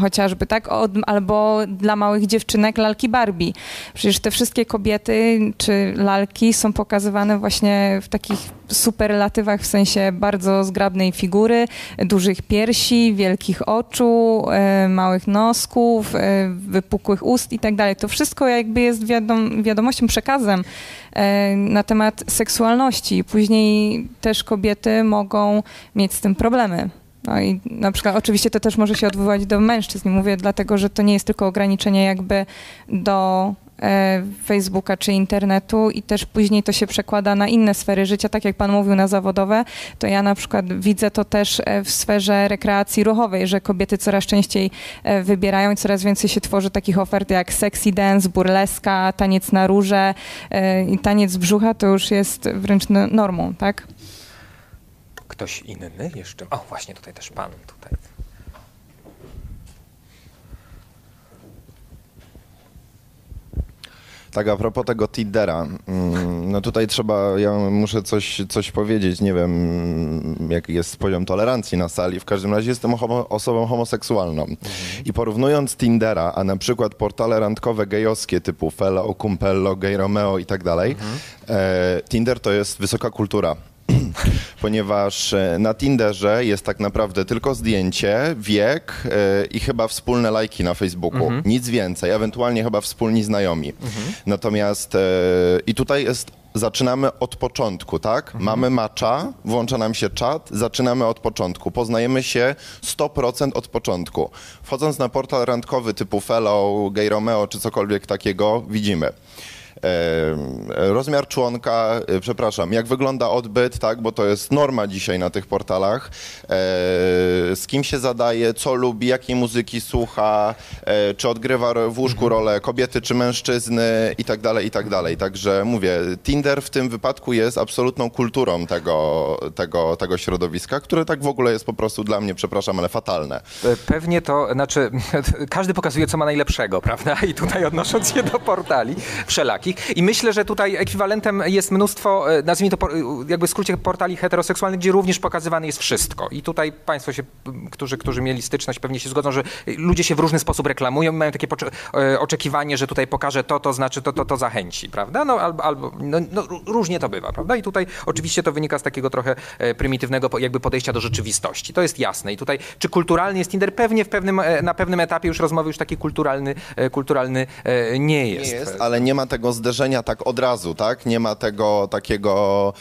chociażby, tak? Od, albo dla małych dziewczynek lalki Barbie. Przecież te wszystkie kobiety czy lalki są pokazywane właśnie w takich superlatywach, w sensie bardzo zgrabnej figury, dużych piersi, wielkich oczu, e, małych nosków, e, wypukłych ust i tak dalej. To wszystko jakby jest wiadom, wiadomością, przekazem e, na temat seksualności. Później też kobiety mogą mieć z tym problemy. No i na przykład oczywiście to też może się odwoływać do mężczyzn. Mówię dlatego, że to nie jest tylko ograniczenie jakby do e, Facebooka czy internetu i też później to się przekłada na inne sfery życia, tak jak pan mówił, na zawodowe, to ja na przykład widzę to też e, w sferze rekreacji ruchowej, że kobiety coraz częściej e, wybierają i coraz więcej się tworzy takich ofert jak sexy dance, burleska, taniec na róże i taniec brzucha to już jest wręcz no- normą, tak? Ktoś inny jeszcze? O, właśnie tutaj też pan tutaj. Tak, a propos tego Tindera, mm, no tutaj trzeba, ja muszę coś, coś powiedzieć, nie wiem jaki jest poziom tolerancji na sali, w każdym razie jestem homo, osobą homoseksualną i porównując Tindera, a na przykład portale randkowe gejowskie typu Fellow, Kumpello, Gay Romeo i tak dalej, e, Tinder to jest wysoka kultura. Ponieważ e, na Tinderze jest tak naprawdę tylko zdjęcie, wiek e, i chyba wspólne lajki na Facebooku. Nic więcej, ewentualnie chyba wspólni znajomi. Natomiast e, i tutaj jest zaczynamy od początku, tak? Mamy macza, włącza nam się czat, zaczynamy od początku. Poznajemy się 100% od początku. Wchodząc na portal randkowy typu Fellow, Gay Romeo czy cokolwiek takiego, widzimy. Rozmiar członka, e, przepraszam, jak wygląda odbyt, tak, bo to jest norma dzisiaj na tych portalach, e, z kim się zadaje, co lubi, jakiej muzyki słucha, e, czy odgrywa w łóżku rolę kobiety czy mężczyzny i tak dalej, i tak dalej. Także mówię, Tinder w tym wypadku jest absolutną kulturą tego, tego, tego środowiska, które tak w ogóle jest po prostu dla mnie, przepraszam, ale fatalne. Pewnie to, znaczy, każdy pokazuje, co ma najlepszego, prawda? I tutaj odnosząc się do portali wszelakich. Takich. I myślę, że tutaj ekwiwalentem jest mnóstwo, e, nazwijmy to e, jakby w skrócie portali heteroseksualnych, gdzie również pokazywane jest wszystko. I tutaj państwo się, którzy, którzy mieli styczność, pewnie się zgodzą, że ludzie się w różny sposób reklamują i mają takie e, oczekiwanie, że tutaj pokaże to, to znaczy to, to, to zachęci, prawda? No albo, albo no, no, ró- różnie to bywa, prawda? I tutaj oczywiście to wynika z takiego trochę prymitywnego jakby podejścia do rzeczywistości. To jest jasne. I tutaj, czy kulturalny jest Tinder? Pewnie w pewnym, na pewnym etapie już rozmowy już taki kulturalny, kulturalny nie jest. Nie jest, ale nie ma tego zderzenia tak od razu, tak? Nie ma tego takiego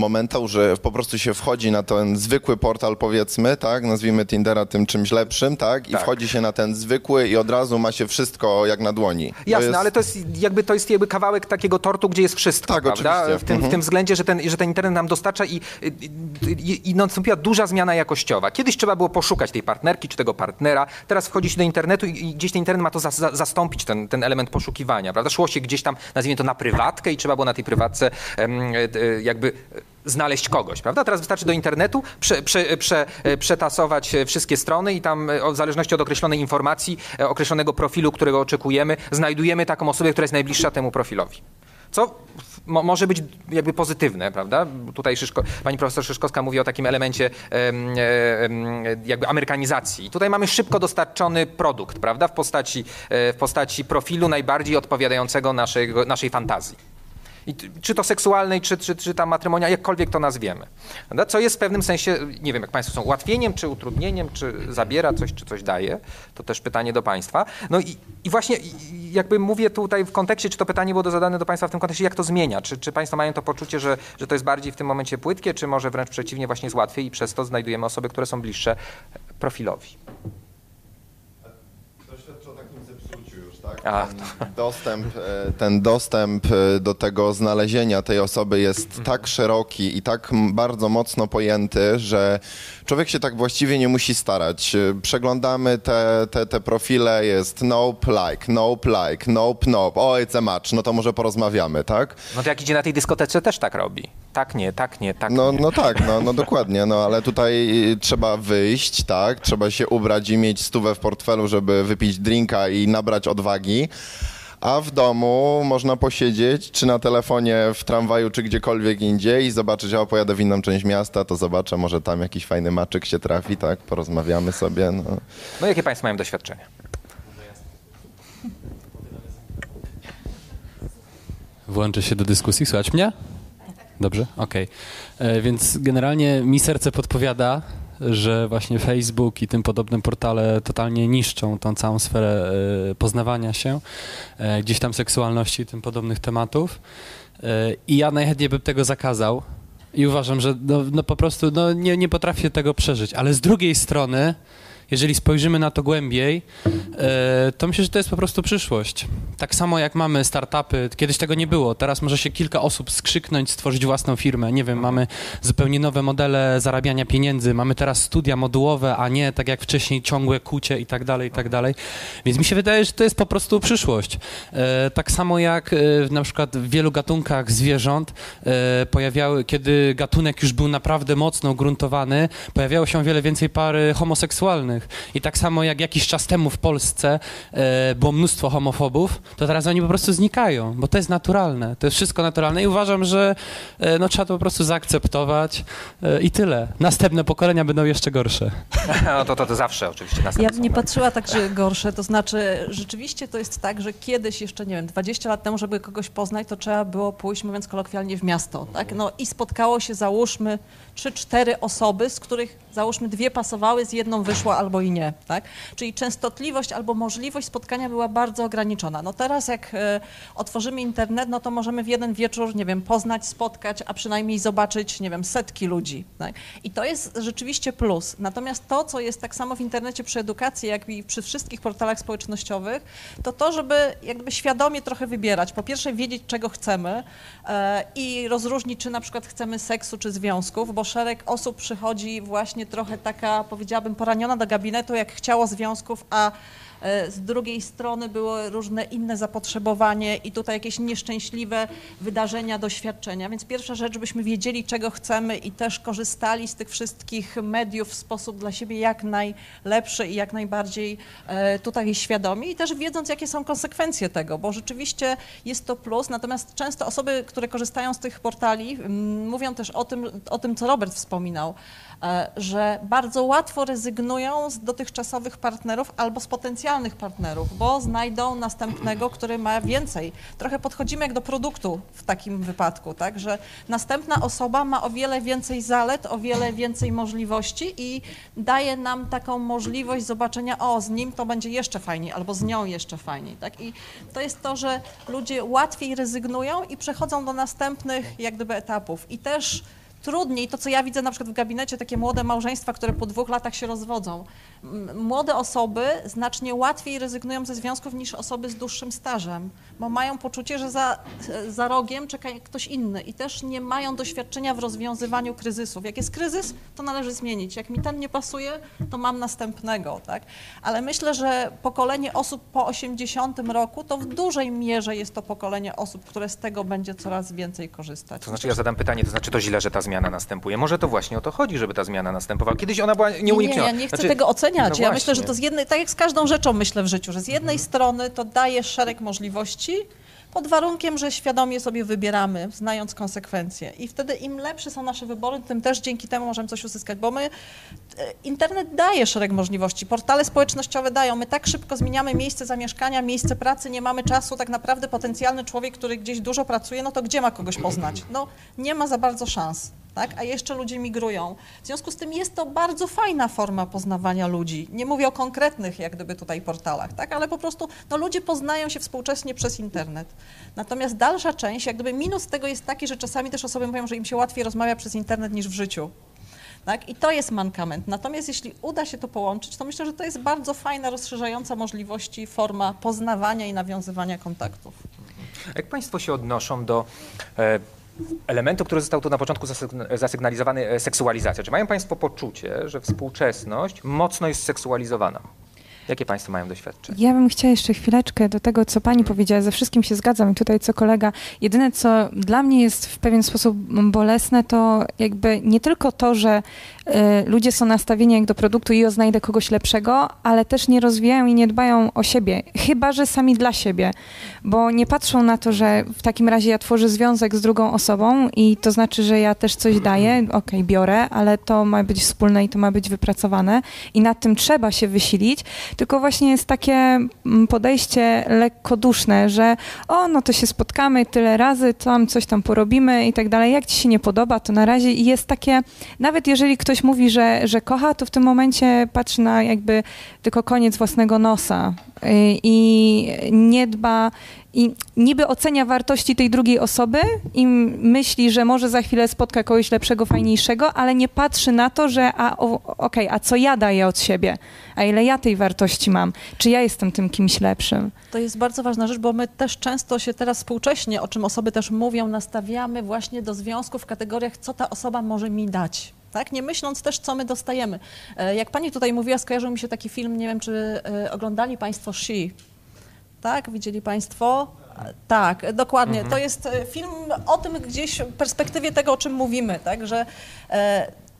momentu, że po prostu się wchodzi na ten zwykły portal, powiedzmy, tak? Nazwijmy Tindera tym czymś lepszym, tak? I Tak. wchodzi się na ten zwykły i od razu ma się wszystko jak na dłoni. Jasne, jest- ale to jest jakby to jest jakby kawałek takiego tortu, gdzie jest wszystko, Tak, prawda? oczywiście. W tym, w Mhm. tym względzie, że ten, że ten internet nam dostarcza i, i, i, nastąpiła duża zmiana jakościowa. Kiedyś trzeba było poszukać tej partnerki czy tego partnera, teraz wchodzi się do internetu i, i gdzieś ten internet ma to za, za, zastąpić, ten, ten element poszukiwania, prawda? Szło się gdzieś tam, nazwijmy to na prywatkę i trzeba było na tej prywatce e, e, jakby znaleźć kogoś, prawda? Teraz wystarczy do internetu prze, prze, prze, e, przetasować e, wszystkie strony i tam e, w zależności od określonej informacji, określonego profilu, którego oczekujemy, znajdujemy taką osobę, która jest najbliższa temu profilowi. Co mo, może być jakby pozytywne, prawda? Tutaj Szyszko, pani profesor Szyszkowska mówi o takim elemencie em, em, jakby amerykanizacji. Tutaj mamy szybko dostarczony produkt, prawda? W postaci, w postaci profilu najbardziej odpowiadającego naszego, naszej fantazji. Czy to seksualnej, czy, czy, czy tam matrymonia, jakkolwiek to nazwiemy. Prawda? Co jest w pewnym sensie, nie wiem, jak Państwo są, ułatwieniem, czy utrudnieniem, czy zabiera coś, czy coś daje. To też pytanie do Państwa. No i, i właśnie jakby mówię tutaj w kontekście, czy to pytanie było zadane do Państwa w tym kontekście, jak to zmienia? Czy, czy Państwo mają to poczucie, że, że to jest bardziej w tym momencie płytkie, czy może wręcz przeciwnie, właśnie jest łatwiej i przez to znajdujemy osoby, które są bliższe profilowi? To świadczy o takim już, tak? Ten dostęp, e, ten dostęp e, do tego znalezienia tej osoby jest tak szeroki i tak bardzo mocno pojęty, że człowiek się tak właściwie nie musi starać. E, Przeglądamy te, te, te profile, jest nope, like, nope, like, nope, nope, o, it's a match, no to może porozmawiamy, tak? No to jak idzie na tej dyskotece, też tak robi. Tak nie, tak nie, tak No, nie. no tak, no, no dokładnie, no ale tutaj trzeba wyjść, tak, trzeba się ubrać i mieć stówę w portfelu, żeby wypić drinka i nabrać odwagi, a w domu można posiedzieć, czy na telefonie, w tramwaju, czy gdziekolwiek indziej i zobaczyć, a pojadę w inną część miasta, to zobaczę, może tam jakiś fajny maczyk się trafi, tak, porozmawiamy sobie, no. No jakie Państwo mają doświadczenia? Włączę się do dyskusji. Słychać mnie? Dobrze? Okej. E, Więc generalnie mi serce podpowiada, że właśnie Facebook i tym podobne portale totalnie niszczą tą całą sferę e, poznawania się, e, gdzieś tam seksualności i tym podobnych tematów. I ja najchętniej bym tego zakazał. I uważam, że no, no po prostu no, nie, nie potrafię tego przeżyć. Ale z drugiej strony, jeżeli spojrzymy na to głębiej, e, to myślę, że to jest po prostu przyszłość. Tak samo jak mamy startupy, kiedyś tego nie było, teraz może się kilka osób skrzyknąć, stworzyć własną firmę. Nie wiem, mamy zupełnie nowe modele zarabiania pieniędzy, mamy teraz studia modułowe, a nie tak jak wcześniej ciągłe kucie i tak dalej, i tak dalej. Więc mi się wydaje, że to jest po prostu przyszłość. E, tak samo jak e, na przykład w wielu gatunkach zwierząt pojawiały, kiedy gatunek już był naprawdę mocno ugruntowany, pojawiało się o wiele więcej par e, homoseksualnych. I tak samo jak jakiś czas temu w Polsce e, było mnóstwo homofobów, to teraz oni po prostu znikają, bo to jest naturalne. To jest wszystko naturalne i uważam, że e, no, trzeba to po prostu zaakceptować e, i tyle. Następne pokolenia będą jeszcze gorsze. No to, to, to zawsze oczywiście Ja następne bym nie patrzyła tak, że gorsze, to znaczy rzeczywiście to jest tak, że kiedyś jeszcze, nie wiem, 20 lat temu, żeby kogoś poznać, to trzeba było pójść, mówiąc kolokwialnie, w miasto, tak? No i spotkało się, załóżmy, 3-4 osoby, z których, załóżmy, dwie pasowały, z jedną wyszło albo i nie, tak? Czyli częstotliwość albo możliwość spotkania była bardzo ograniczona. No teraz jak e, otworzymy internet, no to możemy w jeden wieczór, nie wiem, poznać, spotkać, a przynajmniej zobaczyć, nie wiem, setki ludzi, tak? I to jest rzeczywiście plus. Natomiast to, co jest tak samo w internecie przy edukacji, jak i przy wszystkich portalach społecznościowych, to to, żeby jakby świadomie trochę wybierać. Po pierwsze wiedzieć, czego chcemy e, i rozróżnić, czy na przykład chcemy seksu, czy związków, bo szereg osób przychodzi właśnie trochę taka, powiedziałabym, poraniona do gabinetu, jak chciało związków, a z drugiej strony było różne inne zapotrzebowanie i tutaj jakieś nieszczęśliwe wydarzenia, doświadczenia. Więc pierwsza rzecz, byśmy wiedzieli, czego chcemy i też korzystali z tych wszystkich mediów w sposób dla siebie jak najlepszy i jak najbardziej e, tutaj świadomi i też wiedząc, jakie są konsekwencje tego, bo rzeczywiście jest to plus, natomiast często osoby, które korzystają z tych portali, mówią też o tym, o tym co Robert wspominał, e, że bardzo łatwo rezygnują z dotychczasowych partnerów albo z potencjalnych partnerów, bo znajdą następnego, który ma więcej. Trochę podchodzimy jak do produktu w takim wypadku, tak, że następna osoba ma o wiele więcej zalet, o wiele więcej możliwości i daje nam taką możliwość zobaczenia, o, z nim to będzie jeszcze fajniej, albo z nią jeszcze fajniej, tak, i to jest to, że ludzie łatwiej rezygnują i przechodzą do następnych jak gdyby etapów i też trudniej, to co ja widzę na przykład w gabinecie, takie młode małżeństwa, które po dwóch latach się rozwodzą. Młode osoby znacznie łatwiej rezygnują ze związków niż osoby z dłuższym stażem, bo mają poczucie, że za, za rogiem czeka ktoś inny i też nie mają doświadczenia w rozwiązywaniu kryzysów. Jak jest kryzys, to należy zmienić. Jak mi ten nie pasuje, to mam następnego, tak? Ale myślę, że pokolenie osób po 80 roku, to w dużej mierze jest to pokolenie osób, które z tego będzie coraz więcej korzystać. To znaczy ja zadam pytanie, to znaczy to źle, że ta zmiana następuje. Może to właśnie o to chodzi, żeby ta zmiana następowała. Kiedyś ona była nieunikniona. Nie, ja nie chcę Znaczy, tego oceniać. no ja myślę, że to z jednej, tak jak z każdą rzeczą myślę w życiu, że z jednej strony to daje szereg możliwości, pod warunkiem, że świadomie sobie wybieramy, znając konsekwencje. I wtedy im lepsze są nasze wybory, tym też dzięki temu możemy coś uzyskać, bo my, e, internet daje szereg możliwości, portale społecznościowe dają, my tak szybko zmieniamy miejsce zamieszkania, miejsce pracy, nie mamy czasu, tak naprawdę potencjalny człowiek, który gdzieś dużo pracuje, no to gdzie ma kogoś poznać? No nie ma za bardzo szans. Tak? A jeszcze ludzie migrują. W związku z tym jest to bardzo fajna forma poznawania ludzi. Nie mówię o konkretnych, jak gdyby tutaj portalach, tak? ale po prostu no, ludzie poznają się współcześnie przez internet. Natomiast dalsza część, jak gdyby minus tego jest taki, że czasami też osoby mówią, że im się łatwiej rozmawia przez internet niż w życiu. Tak? I to jest mankament. Natomiast jeśli uda się to połączyć, to myślę, że to jest bardzo fajna, rozszerzająca możliwości forma poznawania i nawiązywania kontaktów. Jak Państwo się odnoszą do e, elementu, który został tu na początku zasygn- zasygnalizowany, e, seksualizacja? Czy mają Państwo poczucie, że współczesność mocno jest seksualizowana? Jakie Państwo mają doświadczenie? Ja bym chciała jeszcze chwileczkę do tego, co pani powiedziała. Ze wszystkim się zgadzam i tutaj co kolega. Jedyne, co dla mnie jest w pewien sposób bolesne, to jakby nie tylko to, że ludzie są nastawieni jak do produktu i o znajdę kogoś lepszego, ale też nie rozwijają i nie dbają o siebie. Chyba, że sami dla siebie, bo nie patrzą na to, że w takim razie ja tworzę związek z drugą osobą i to znaczy, że ja też coś daję, okej, biorę, ale to ma być wspólne i to ma być wypracowane i nad tym trzeba się wysilić, tylko właśnie jest takie mm, podejście lekkoduszne, że o, no to się spotkamy tyle razy, tam coś tam porobimy i tak dalej. Jak ci się nie podoba, to na razie jest takie, nawet jeżeli ktoś mówi, że, że kocha, to w tym momencie patrzy na jakby tylko koniec własnego nosa y, i nie dba i niby ocenia wartości tej drugiej osoby i myśli, że może za chwilę spotka kogoś lepszego, fajniejszego, ale nie patrzy na to, że a okej, a co ja daję od siebie, a ile ja tej wartości mam, czy ja jestem tym kimś lepszym. To jest bardzo ważna rzecz, bo my też często się teraz współcześnie, o czym osoby też mówią, nastawiamy właśnie do związków w kategoriach, co ta osoba może mi dać. Tak? Nie myśląc też, co my dostajemy. E, Jak pani tutaj mówiła, skojarzył mi się taki film, nie wiem, czy e, oglądali państwo She. Tak? Widzieli państwo? E, Tak, dokładnie. To jest film o tym gdzieś w perspektywie tego, o czym mówimy, tak? Że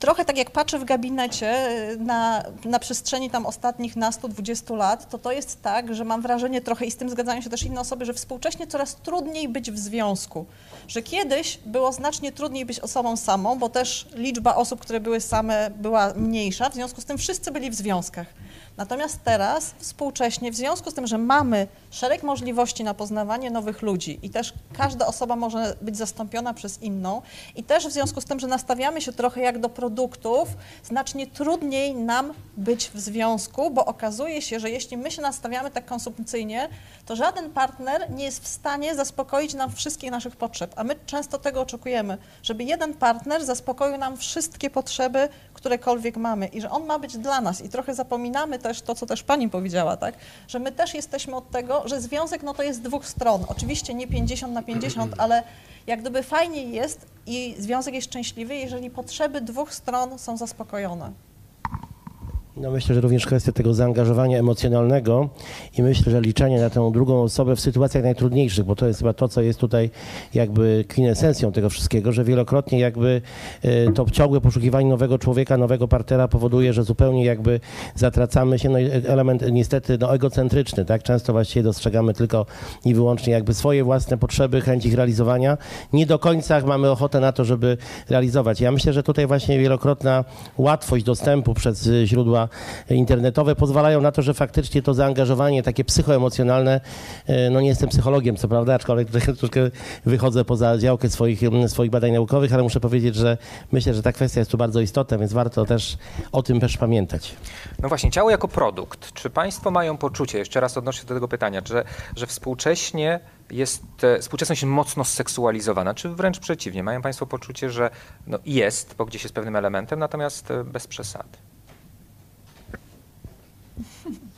trochę tak jak patrzę w gabinecie e, na, na przestrzeni tam ostatnich nastu, 20 lat, to to jest tak, że mam wrażenie trochę i z tym zgadzają się też inne osoby, że współcześnie coraz trudniej być w związku. Że kiedyś było znacznie trudniej być osobą samą, bo też liczba osób, które były same była mniejsza, w związku z tym wszyscy byli w związkach. Natomiast teraz współcześnie, w związku z tym, że mamy szereg możliwości na poznawanie nowych ludzi i też każda osoba może być zastąpiona przez inną. I też w związku z tym, że nastawiamy się trochę jak do produktów, znacznie trudniej nam być w związku, bo okazuje się, że jeśli my się nastawiamy tak konsumpcyjnie, to żaden partner nie jest w stanie zaspokoić nam wszystkich naszych potrzeb, a my często tego oczekujemy, żeby jeden partner zaspokoił nam wszystkie potrzeby, którekolwiek mamy. I że on ma być dla nas. I trochę zapominamy też to, co też Pani powiedziała, tak, że my też jesteśmy od tego, że związek no to jest z dwóch stron, oczywiście nie 50 na 50, ale jak gdyby fajniej jest i związek jest szczęśliwy, jeżeli potrzeby dwóch stron są zaspokojone. No myślę, że również kwestia tego zaangażowania emocjonalnego i myślę, że liczenie na tę drugą osobę w sytuacjach najtrudniejszych, bo to jest chyba to, co jest tutaj jakby kwintesencją tego wszystkiego, że wielokrotnie jakby e, to ciągłe poszukiwanie nowego człowieka, nowego partnera powoduje, że zupełnie jakby zatracamy się, no element niestety no, egocentryczny, tak? Często właściwie dostrzegamy tylko i wyłącznie jakby swoje własne potrzeby, chęć ich realizowania. Nie do końca mamy ochotę na to, żeby realizować. Ja myślę, że tutaj właśnie wielokrotna łatwość dostępu przez y, internetowe pozwalają na to, że faktycznie to zaangażowanie takie psychoemocjonalne, e, no nie jestem psychologiem, co prawda, aczkolwiek trochę, troszkę wychodzę poza działkę swoich, swoich badań naukowych, ale muszę powiedzieć, że myślę, że ta kwestia jest tu bardzo istotna, więc warto też o tym też pamiętać. No właśnie, ciało jako produkt. Czy Państwo mają poczucie, jeszcze raz odnoszę się do tego pytania, że, że współcześnie jest, współczesność jest mocno seksualizowana, czy wręcz przeciwnie? Mają Państwo poczucie, że no jest, bo gdzieś jest pewnym elementem, natomiast e, bez przesady? Mm-hmm.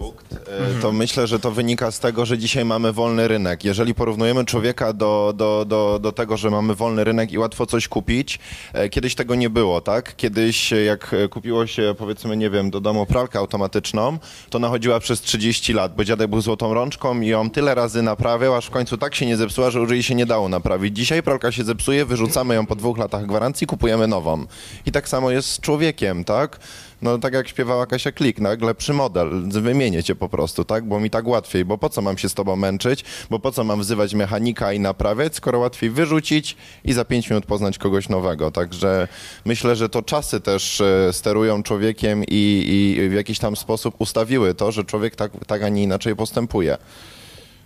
produkt, e, to myślę, że to wynika z tego, że dzisiaj mamy wolny rynek. Jeżeli porównujemy człowieka do, do, do, do tego, że mamy wolny rynek i łatwo coś kupić, e, kiedyś tego nie było, tak? Kiedyś e, jak kupiło się, powiedzmy, nie wiem, do domu pralkę automatyczną, to nachodziła przez 30 lat, bo dziadek był złotą rączką i ją tyle razy naprawiał, aż w końcu tak się nie zepsuła, że już jej się nie dało naprawić. Dzisiaj pralka się zepsuje, wyrzucamy ją po dwóch latach gwarancji, kupujemy nową. I tak samo jest z człowiekiem, tak? No tak jak śpiewała Kasia Klik, tak? lepszy model, wymienię cię po prostu, tak? Bo mi tak łatwiej, bo po co mam się z tobą męczyć, bo po co mam wzywać mechanika i naprawiać, skoro łatwiej wyrzucić i za pięć minut poznać kogoś nowego. Także myślę, że to czasy też e, sterują człowiekiem i, i w jakiś tam sposób ustawiły to, że człowiek tak, tak a nie inaczej postępuje.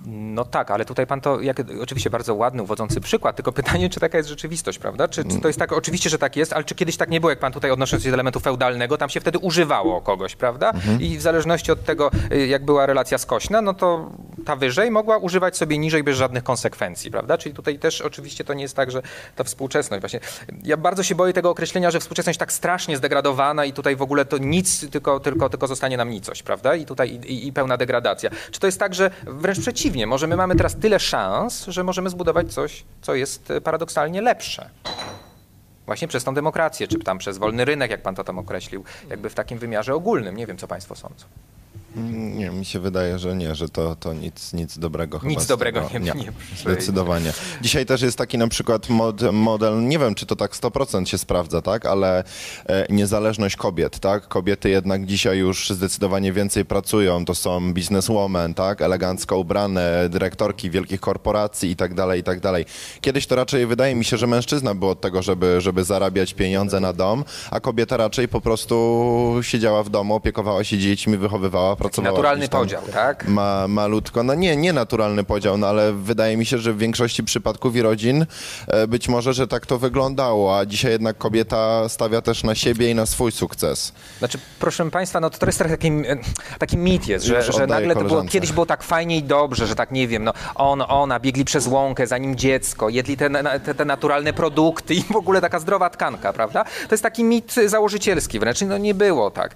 No tak, ale tutaj pan to, jak, oczywiście bardzo ładny, uwodzący przykład, tylko pytanie, czy taka jest rzeczywistość, prawda? Czy, czy to jest tak, oczywiście, że tak jest, ale czy kiedyś tak nie było, jak pan tutaj odnosząc się do elementu feudalnego, tam się wtedy używało kogoś, prawda? I w zależności od tego, y, jak była relacja skośna, no to ta wyżej mogła używać sobie niżej bez żadnych konsekwencji, prawda? Czyli tutaj też oczywiście to nie jest tak, że ta współczesność właśnie. Ja bardzo się boję tego określenia, że współczesność tak strasznie zdegradowana i tutaj w ogóle to nic, tylko, tylko, tylko zostanie nam nicość, prawda? I tutaj i, i pełna degradacja. Czy to jest tak, że wręcz przeciwnie, może my mamy teraz tyle szans, że możemy zbudować coś, co jest e, paradoksalnie lepsze. Właśnie przez tą demokrację, czy tam przez wolny rynek, jak pan to tam określił, jakby w takim wymiarze ogólnym. Nie wiem, co państwo sądzą. Nie, mi się wydaje, że nie, że to, to nic, nic dobrego chyba Nic dobrego tego, nie- nie- Zdecydowanie. Dzisiaj też jest taki na przykład mod, model, nie wiem, czy to tak 100% się sprawdza, tak, ale e, niezależność kobiet, tak? Kobiety jednak dzisiaj już zdecydowanie więcej pracują, to są bizneswomen, tak? Elegancko ubrane, dyrektorki wielkich korporacji i tak dalej, i tak dalej. Kiedyś to raczej wydaje mi się, że mężczyzna był od tego, żeby, żeby zarabiać pieniądze na dom, a kobieta raczej po prostu siedziała w domu, opiekowała się dziećmi, wychowywała, pracowała. Naturalny podział, tak? Ma, malutko, no nie, nie naturalny podział, no ale wydaje mi się, że w większości przypadków i rodzin e, być może, że tak to wyglądało, a dzisiaj jednak kobieta stawia też na siebie i na swój sukces. Znaczy, proszę Państwa, no to, jest trochę taki, e, taki mit jest, że, że nagle to było, kiedyś było tak fajnie i dobrze, że tak nie wiem, no on, ona biegli przez łąkę, zanim dziecko, jedli te, te, te naturalne produkty i w ogóle taka zdrowa tkanka, prawda? To jest taki mit założycielski wręcz, no nie było tak.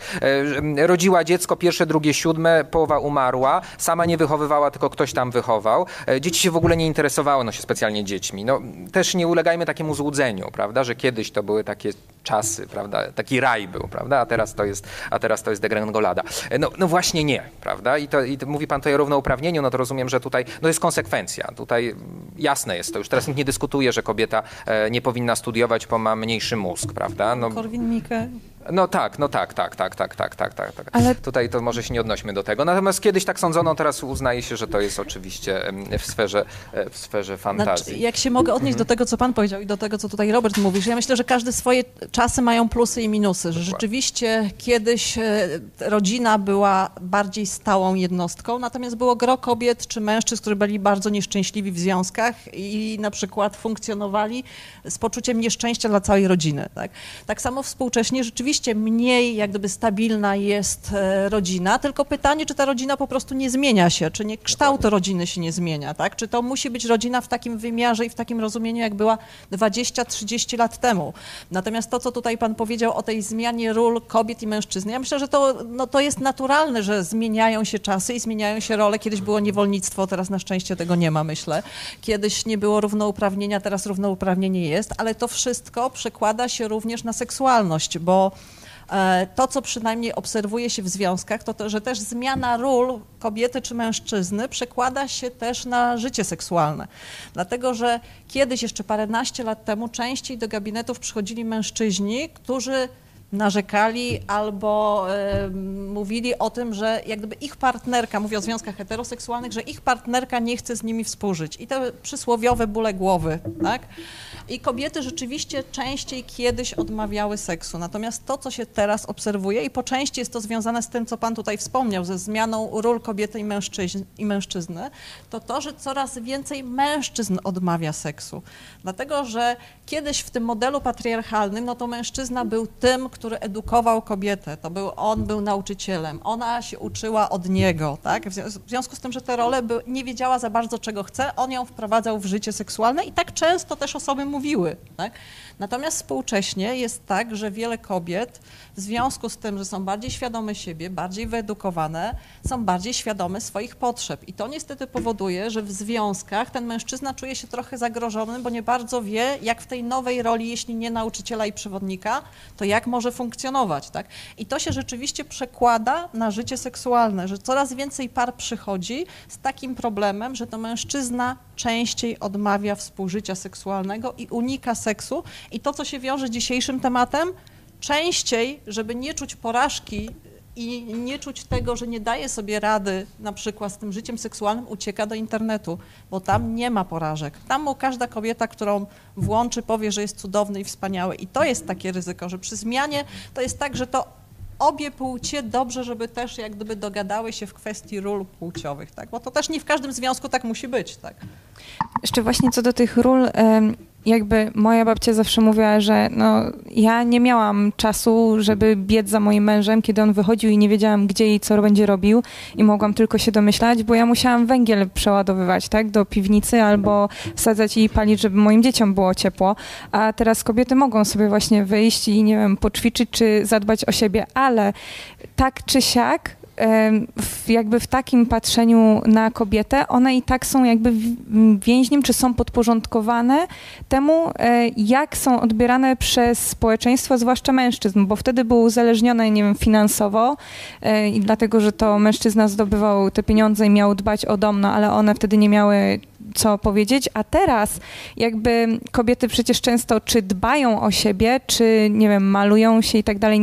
E, Rodziła dziecko, pierwsze, drugie, siódme, połowa umarła, sama nie wychowywała, tylko ktoś tam wychował. E, Dzieci się w ogóle nie interesowały no, się specjalnie dziećmi. No, też nie ulegajmy takiemu złudzeniu, prawda, że kiedyś to były takie czasy, prawda, taki raj był, prawda, a teraz to jest, a teraz to jest degrengolada. E, No, no właśnie nie, prawda, i, to, i mówi pan tutaj o równouprawnieniu, no to rozumiem, że tutaj no jest konsekwencja, tutaj jasne jest to, już teraz nikt nie dyskutuje, że kobieta e, nie powinna studiować, bo ma mniejszy mózg, prawda, no, Korwin-Mikke. No tak, no tak, tak, tak, tak, tak, tak, tak. tak. Ale- Tutaj to może się nie odnośmy do tego. Natomiast kiedyś tak sądzono, teraz uznaje się, że to jest oczywiście w sferze, e, w sferze fantazji. Znaczy, jak się mogę odnieść do tego, co pan powiedział i do tego, co tutaj Robert mówisz, ja myślę, że każdy swoje czasy mają plusy i minusy, że rzeczywiście kiedyś e, rodzina była bardziej stałą jednostką, natomiast było gro kobiet czy mężczyzn, którzy byli bardzo nieszczęśliwi w związkach i na przykład funkcjonowali z poczuciem nieszczęścia dla całej rodziny. Tak, tak samo współcześnie rzeczywiście rzeczywiście mniej jak gdyby stabilna jest e, rodzina, tylko pytanie, czy ta rodzina po prostu nie zmienia się, czy nie kształt rodziny się nie zmienia, tak? Czy to musi być rodzina w takim wymiarze i w takim rozumieniu, jak była 20-30 lat temu. Natomiast to, co tutaj pan powiedział o tej zmianie ról kobiet i mężczyzn, ja myślę, że to, no, to jest naturalne, że zmieniają się czasy i zmieniają się role. Kiedyś było niewolnictwo, teraz na szczęście tego nie ma, myślę. Kiedyś nie było równouprawnienia, teraz równouprawnienie jest, ale to wszystko przekłada się również na seksualność, bo to, co przynajmniej obserwuje się w związkach, to, to, że też zmiana ról kobiety czy mężczyzny przekłada się też na życie seksualne. Dlatego, że kiedyś, jeszcze paręnaście lat temu, częściej do gabinetów przychodzili mężczyźni, którzy narzekali albo e, mówili o tym, że jak gdyby ich partnerka, mówię o związkach heteroseksualnych, że ich partnerka nie chce z nimi współżyć. I te przysłowiowe bóle głowy, tak? I kobiety rzeczywiście częściej kiedyś odmawiały seksu. Natomiast to, co się teraz obserwuje i po części jest to związane z tym, co Pan tutaj wspomniał, ze zmianą ról kobiety i, mężczyzn, i mężczyzny, to to, że coraz więcej mężczyzn odmawia seksu. Dlatego, że kiedyś w tym modelu patriarchalnym, no to mężczyzna był tym, który edukował kobietę. To był, on był nauczycielem, ona się uczyła od niego, tak? W związku z tym, że te role by, nie wiedziała za bardzo, czego chce, on ją wprowadzał w życie seksualne i tak często też osoby mówiły, tak? Natomiast współcześnie jest tak, że wiele kobiet w związku z tym, że są bardziej świadome siebie, bardziej wyedukowane, są bardziej świadome swoich potrzeb. I to niestety powoduje, że w związkach ten mężczyzna czuje się trochę zagrożony, bo nie bardzo wie, jak w tej nowej roli, jeśli nie nauczyciela i przewodnika, to jak może funkcjonować. Tak? I to się rzeczywiście przekłada na życie seksualne, że coraz więcej par przychodzi z takim problemem, że to mężczyzna częściej odmawia współżycia seksualnego i unika seksu. I to, co się wiąże z dzisiejszym tematem, częściej, żeby nie czuć porażki i nie czuć tego, że nie daje sobie rady na przykład z tym życiem seksualnym, ucieka do internetu, bo tam nie ma porażek. Tam każda kobieta, którą włączy, powie, że jest cudowny i wspaniały. I to jest takie ryzyko, że przy zmianie to jest tak, że to obie płcie dobrze, żeby też jak gdyby dogadały się w kwestii ról płciowych, tak? Bo to też nie w każdym związku tak musi być, tak? Jeszcze właśnie co do tych ról, jakby moja babcia zawsze mówiła, że no, ja nie miałam czasu, żeby biec za moim mężem, kiedy on wychodził i nie wiedziałam, gdzie i co będzie robił i mogłam tylko się domyślać, bo ja musiałam węgiel przeładowywać, tak, do piwnicy albo wsadzać i palić, żeby moim dzieciom było ciepło, a teraz kobiety mogą sobie właśnie wyjść i, nie wiem, poćwiczyć czy zadbać o siebie, ale tak czy siak w, jakby w takim patrzeniu na kobietę, one i tak są jakby więźniem, czy są podporządkowane temu, e, jak są odbierane przez społeczeństwo, zwłaszcza mężczyzn, bo wtedy były uzależnione, nie wiem, finansowo e, i dlatego, że to mężczyzna zdobywał te pieniądze i miał dbać o dom, no ale one wtedy nie miały co powiedzieć, a teraz jakby kobiety przecież często czy dbają o siebie, czy nie wiem, malują się i tak dalej,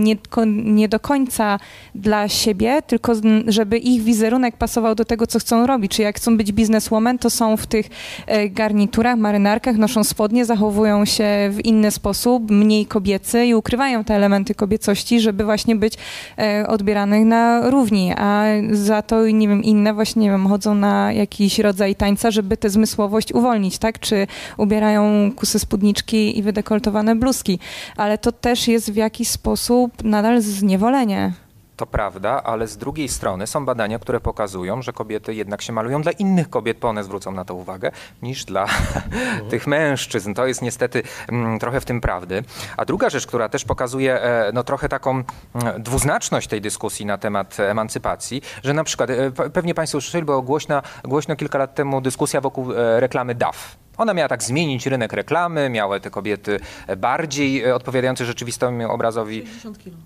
nie, do końca dla siebie, tylko żeby ich wizerunek pasował do tego, co chcą robić. Czy jak chcą być bizneswoman, to są w tych e, garniturach, marynarkach, noszą spodnie, zachowują się w inny sposób, mniej kobiecy i ukrywają te elementy kobiecości, żeby właśnie być e, odbieranych na równi, a za to, nie wiem, inne właśnie, nie wiem, chodzą na jakiś rodzaj tańca, żeby te zmysłowość uwolnić, tak? Czy ubierają kusy spódniczki i wydekoltowane bluzki, ale to też jest w jakiś sposób nadal zniewolenie. To prawda, ale z drugiej strony są badania, które pokazują, że kobiety jednak się malują dla innych kobiet, bo one zwrócą na to uwagę, niż dla tych mężczyzn. To jest niestety mm, trochę w tym prawdy. A druga rzecz, która też pokazuje e, no, trochę taką mm, dwuznaczność tej dyskusji na temat emancypacji, że na przykład, e, pewnie Państwo słyszeli, bo głośno, głośno kilka lat temu dyskusja wokół e, reklamy DAF. Ona miała tak zmienić rynek reklamy, miały te kobiety bardziej odpowiadające rzeczywistemu obrazowi. 60 kilo.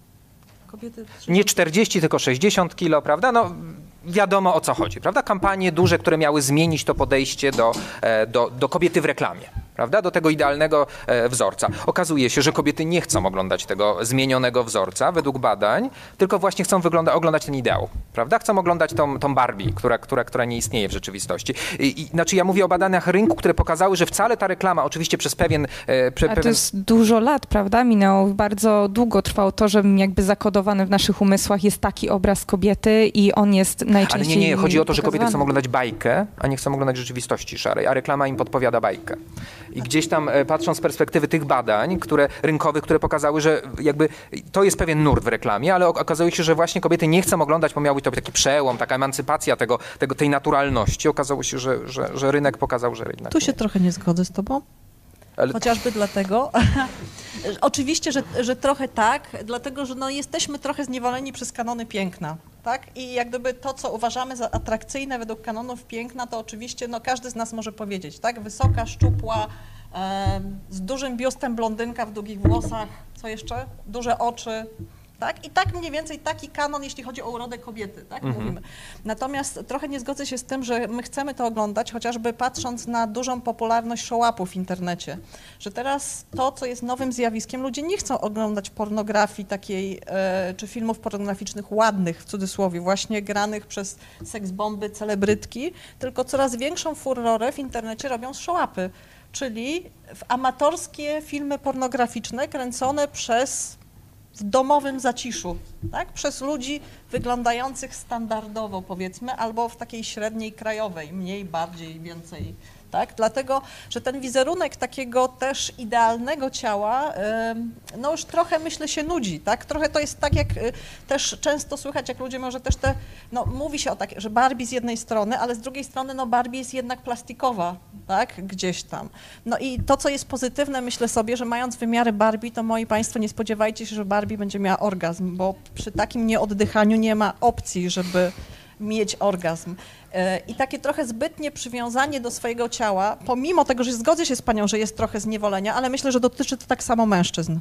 Kobiety Nie 40, tylko 60 kilo, prawda? No, wiadomo o co chodzi, prawda? Kampanie duże, które miały zmienić to podejście do, do, do kobiety w reklamie prawda, do tego idealnego e, wzorca. Okazuje się, że kobiety nie chcą oglądać tego zmienionego wzorca według badań, tylko właśnie chcą wygląda, oglądać ten ideał, prawda? Chcą oglądać tą, tą Barbie, która, która, która nie istnieje w rzeczywistości. I, i, znaczy ja mówię o badaniach rynku, które pokazały, że wcale ta reklama, oczywiście przez pewien... E, prze, A to jest dużo lat, prawda? Minęło bardzo długo trwało to, że jakby zakodowany w naszych umysłach jest taki obraz kobiety i on jest najczęściej Ale nie, nie, chodzi o to, że kobiety chcą oglądać bajkę, a nie chcą oglądać rzeczywistości szarej, a reklama im podpowiada bajkę. I gdzieś tam e, patrząc z perspektywy tych badań, które rynkowych, które pokazały, że jakby to jest pewien nurt w reklamie, ale ok- okazuje się, że właśnie kobiety nie chcą oglądać, bo miał być to taki przełom, taka emancypacja tego, tego, tej naturalności. Okazało się, że, że, że rynek pokazał, że rynek Tu się nie. trochę nie zgodzę z tobą. Ale Chociażby dlatego, oczywiście, że, że trochę tak, dlatego, że no jesteśmy trochę zniewoleni przez kanony piękna, tak? I jak gdyby to, co uważamy za atrakcyjne według kanonów piękna, to oczywiście no każdy z nas może powiedzieć, tak? Wysoka, szczupła, em, z dużym biustem blondynka w długich włosach, co jeszcze? Duże oczy, tak? I tak mniej więcej taki kanon, jeśli chodzi o urodę kobiety, tak? Mówimy. Natomiast trochę nie zgodzę się z tym, że my chcemy to oglądać, chociażby patrząc na dużą popularność show-upów w internecie. Że teraz to, co jest nowym zjawiskiem, ludzie nie chcą oglądać pornografii takiej, e, czy filmów pornograficznych ładnych, w cudzysłowie, właśnie granych przez seksbomby, celebrytki, tylko coraz większą furorę w internecie robią show-upy, czyli w amatorskie filmy pornograficzne kręcone przez w domowym zaciszu, tak? przez ludzi wyglądających standardowo, powiedzmy, albo w takiej średniej krajowej, mniej, bardziej, więcej. Tak? Dlatego, że ten wizerunek takiego też idealnego ciała, no już trochę myślę się nudzi, tak? Trochę to jest tak, jak y, też często słychać, jak ludzie może też te, no mówi się o tak, że Barbie z jednej strony, ale z drugiej strony, no Barbie jest jednak plastikowa, tak? Gdzieś tam. No i to, co jest pozytywne, myślę sobie, że mając wymiary Barbie, to moi Państwo nie spodziewajcie się, że Barbie będzie miała orgazm, bo przy takim nieoddychaniu nie ma opcji, żeby mieć orgazm. E, I takie trochę zbytnie przywiązanie do swojego ciała, pomimo tego, że zgodzę się z Panią, że jest trochę zniewolenia, ale myślę, że dotyczy to tak samo mężczyzn.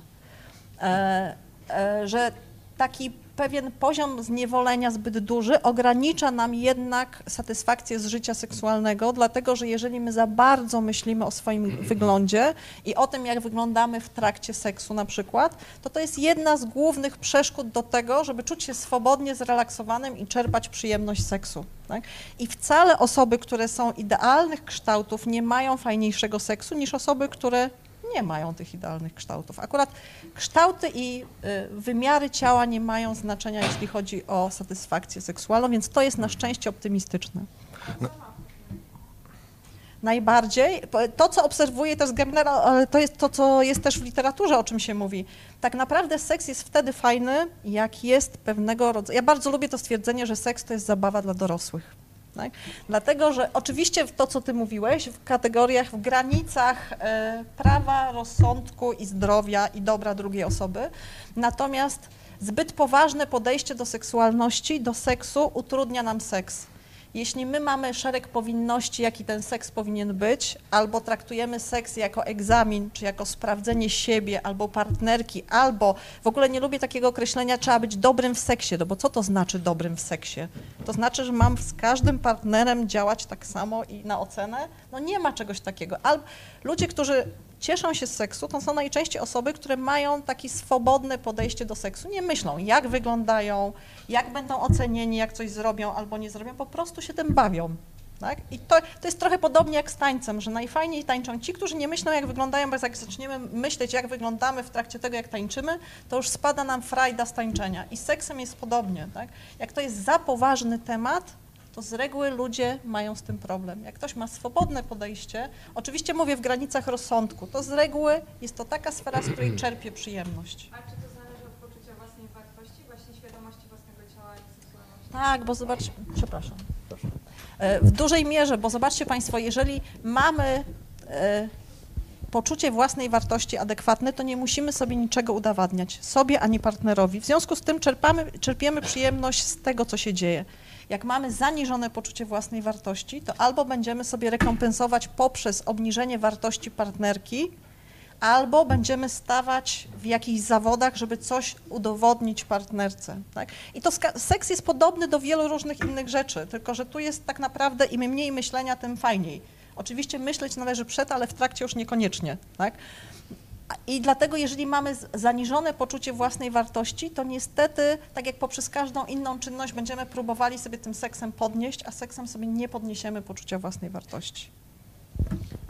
E, e, że taki pewien poziom zniewolenia zbyt duży ogranicza nam jednak satysfakcję z życia seksualnego, dlatego że jeżeli my za bardzo myślimy o swoim wyglądzie i o tym, jak wyglądamy w trakcie seksu na przykład, to to jest jedna z głównych przeszkód do tego, żeby czuć się swobodnie, zrelaksowanym i czerpać przyjemność seksu. Tak? I wcale osoby, które są idealnych kształtów, nie mają fajniejszego seksu niż osoby, które nie mają tych idealnych kształtów. Akurat kształty i y, wymiary ciała nie mają znaczenia, jeśli chodzi o satysfakcję seksualną, więc to jest na szczęście optymistyczne. Najbardziej. To, co obserwuję, general, ale to jest to, co jest też w literaturze, o czym się mówi. Tak naprawdę seks jest wtedy fajny, jak jest pewnego rodzaju. Ja bardzo lubię to stwierdzenie, że seks to jest zabawa dla dorosłych. Tak? Dlatego, że oczywiście to, co ty mówiłeś, w kategoriach, w granicach e, prawa, rozsądku i zdrowia i dobra drugiej osoby, natomiast zbyt poważne podejście do seksualności, do seksu utrudnia nam seks. Jeśli my mamy szereg powinności, jaki ten seks powinien być, albo traktujemy seks jako egzamin, czy jako sprawdzenie siebie, albo partnerki, albo w ogóle nie lubię takiego określenia, trzeba być dobrym w seksie, no bo co to znaczy dobrym w seksie? To znaczy, że mam z każdym partnerem działać tak samo i na ocenę? No nie ma czegoś takiego. Albo ludzie, którzy cieszą się z seksu, to są najczęściej osoby, które mają takie swobodne podejście do seksu. Nie myślą, jak wyglądają, jak będą ocenieni, jak coś zrobią albo nie zrobią, po prostu się tym bawią. Tak? I to, to jest trochę podobnie jak z tańcem, że najfajniej tańczą ci, którzy nie myślą, jak wyglądają, bo jak zaczniemy myśleć, jak wyglądamy w trakcie tego, jak tańczymy, to już spada nam frajda z tańczenia. I z seksem jest podobnie. Tak? Jak to jest za poważny temat, to z reguły ludzie mają z tym problem. Jak ktoś ma swobodne podejście, oczywiście mówię w granicach rozsądku, to z reguły jest to taka sfera, z której czerpie przyjemność. A czy to zależy od poczucia własnej wartości, właśnie świadomości własnego ciała i seksualności? Tak, bo zobacz, przepraszam. proszę. E, W dużej mierze, bo zobaczcie Państwo, jeżeli mamy e, poczucie własnej wartości adekwatne, to nie musimy sobie niczego udowadniać, sobie ani partnerowi. W związku z tym czerpamy, czerpiemy przyjemność z tego, co się dzieje. Jak mamy zaniżone poczucie własnej wartości, to albo będziemy sobie rekompensować poprzez obniżenie wartości partnerki, albo będziemy stawać w jakichś zawodach, żeby coś udowodnić partnerce. Tak? I to seks jest podobny do wielu różnych innych rzeczy, tylko że tu jest tak naprawdę im mniej myślenia, tym fajniej. Oczywiście myśleć należy przed, ale w trakcie już niekoniecznie. Tak? I dlatego, jeżeli mamy zaniżone poczucie własnej wartości, to niestety, tak jak poprzez każdą inną czynność, będziemy próbowali sobie tym seksem podnieść, a seksem sobie nie podniesiemy poczucia własnej wartości.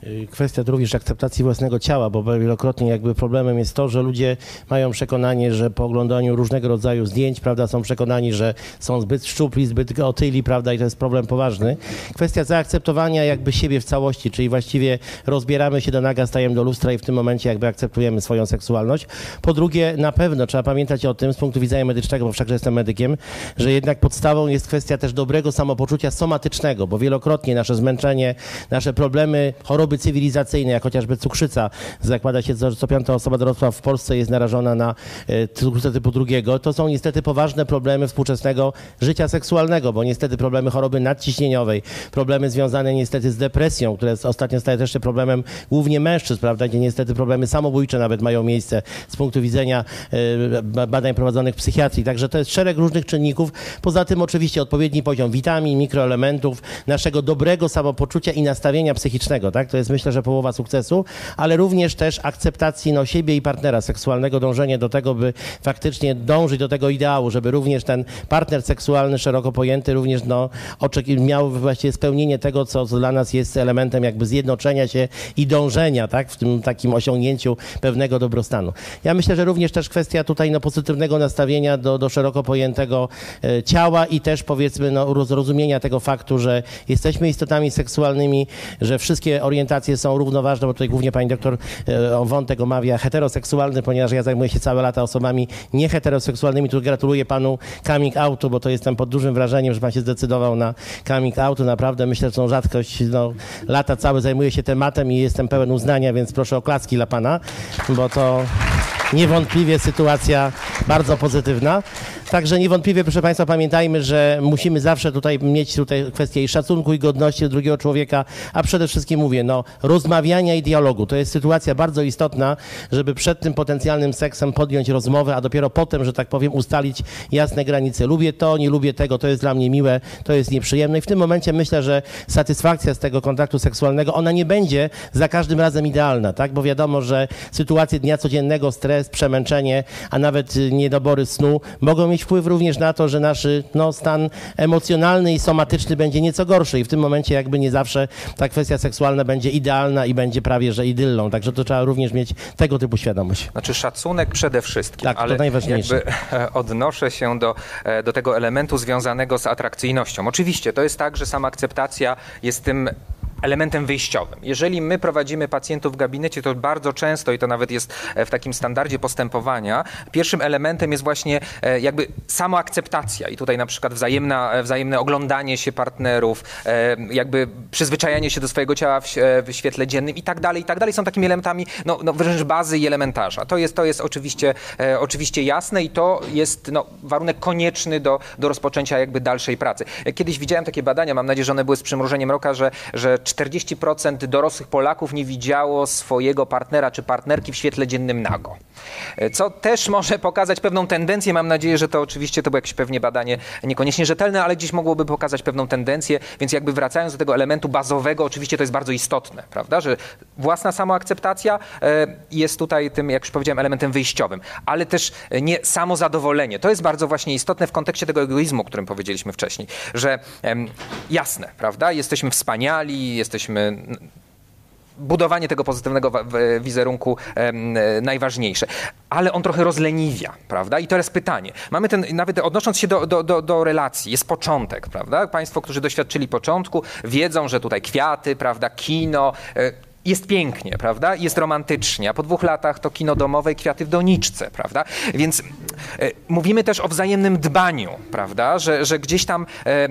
Y, Kwestia również akceptacji własnego ciała, bo wielokrotnie jakby problemem jest to, że ludzie mają przekonanie, że po oglądaniu różnego rodzaju zdjęć, prawda, są przekonani, że są zbyt szczupli, zbyt otyli, prawda, i to jest problem poważny. Kwestia zaakceptowania jakby siebie w całości, czyli właściwie rozbieramy się do naga, stajemy do lustra i w tym momencie jakby akceptujemy swoją seksualność. Po drugie, na pewno trzeba pamiętać o tym z punktu widzenia medycznego, bo wszakże jestem medykiem, że jednak podstawą jest kwestia też dobrego samopoczucia somatycznego, bo wielokrotnie nasze zmęczenie, nasze problemy, choroby cywilizacyjne, jak chociażby cukrzyca, zakłada się, że co piąta osoba dorosła w Polsce jest narażona na e, cukrzycę typu drugiego, to są niestety poważne problemy współczesnego życia seksualnego, bo niestety problemy choroby nadciśnieniowej, problemy związane niestety z depresją, które ostatnio staje też się problemem głównie mężczyzn, prawda, gdzie niestety problemy samobójcze nawet mają miejsce z punktu widzenia e, ba- badań prowadzonych w psychiatrii. Także to jest szereg różnych czynników. Poza tym oczywiście odpowiedni poziom witamin, mikroelementów, naszego dobrego samopoczucia i nastawienia psychicznego, tak? To jest myślę, że połowa sukcesu, ale również też akceptacji no, siebie i partnera seksualnego, dążenie do tego, by faktycznie dążyć do tego ideału, żeby również ten partner seksualny szeroko pojęty również no, oczeki- miał właściwie spełnienie tego, co, dla nas jest elementem jakby zjednoczenia się i dążenia, tak? W tym takim osiągnięciu pewnego dobrostanu. Ja myślę, że również też kwestia tutaj no, pozytywnego nastawienia do, do szeroko pojętego e, ciała i też powiedzmy no, zrozumienia tego faktu, że jesteśmy istotami seksualnymi, że wszystkie orientacje są równoważne, bo tutaj głównie pani doktor e, wątek omawia heteroseksualny, ponieważ ja zajmuję się całe lata osobami nieheteroseksualnymi. Tu gratuluję panu coming outu, bo to jestem pod dużym wrażeniem, że pan się zdecydował na coming outu. Naprawdę myślę, że to rzadkość. No, lata całe zajmuję się tematem i jestem pełen uznania, więc proszę o klaski dla pana, bo to niewątpliwie sytuacja bardzo pozytywna. Także niewątpliwie, proszę Państwa, pamiętajmy, że musimy zawsze tutaj mieć tutaj kwestię szacunku i godności drugiego człowieka, a przede wszystkim mówię, no, rozmawiania i dialogu. To jest sytuacja bardzo istotna, żeby przed tym potencjalnym seksem podjąć rozmowę, a dopiero potem, że tak powiem, ustalić jasne granice. Lubię to, nie lubię tego, to jest dla mnie miłe, to jest nieprzyjemne i w tym momencie myślę, że satysfakcja z tego kontaktu seksualnego, ona nie będzie za każdym razem idealna, tak? Bo wiadomo, że sytuacje dnia codziennego, stres, przemęczenie, a nawet niedobory snu mogą mieć wpływ również na to, że nasz no, stan emocjonalny i somatyczny będzie nieco gorszy i w tym momencie jakby nie zawsze ta kwestia seksualna będzie idealna i będzie prawie że idyllą. Także to trzeba również mieć tego typu świadomość. Znaczy szacunek przede wszystkim, Tak, to ale najważniejsze. jakby e, odnoszę się do, e, do tego elementu związanego z atrakcyjnością. Oczywiście to jest tak, że sama akceptacja jest tym elementem wyjściowym. Jeżeli my prowadzimy pacjentów w gabinecie, to bardzo często, i to nawet jest e, w takim standardzie postępowania, pierwszym elementem jest właśnie e, jakby samoakceptacja i tutaj na przykład wzajemna, e, wzajemne oglądanie się partnerów, jakby przyzwyczajanie się do swojego ciała w, świetle dziennym i tak dalej, i tak dalej. Są takimi elementami, no, no wręcz bazy i elementarza. To jest, to jest oczywiście, oczywiście jasne i to jest no, warunek konieczny do, do rozpoczęcia jakby dalszej pracy. Kiedyś widziałem takie badania, mam nadzieję, że one były z przymrużeniem roka, że, że 40% dorosłych Polaków nie widziało swojego partnera czy partnerki w świetle dziennym nago. Co też może pokazać pewną tendencję. Mam nadzieję, że to oczywiście to było jakieś pewnie badanie niekoniecznie rzetelne, ale gdzieś mogłoby pokazać pewną tendencję. Więc jakby wracając do tego elementu bazowego, oczywiście to jest bardzo istotne, prawda? Że własna samoakceptacja e, jest tutaj tym, jak już powiedziałem, elementem wyjściowym, ale też nie samozadowolenie. To jest bardzo właśnie istotne w kontekście tego egoizmu, o którym powiedzieliśmy wcześniej, że jasne, prawda? Jesteśmy wspaniali, jesteśmy budowanie tego pozytywnego wizerunku e, najważniejsze. Ale on trochę rozleniwia, prawda? I teraz pytanie. Mamy ten, nawet odnosząc się do, do, do, do relacji, jest początek, prawda? Państwo, którzy doświadczyli początku, wiedzą, że tutaj kwiaty, prawda, kino, e, jest pięknie, prawda? Jest romantycznie, a po dwóch latach to kino domowe i kwiaty w doniczce, prawda? Więc e, mówimy też o wzajemnym dbaniu, prawda? Że, że gdzieś tam e,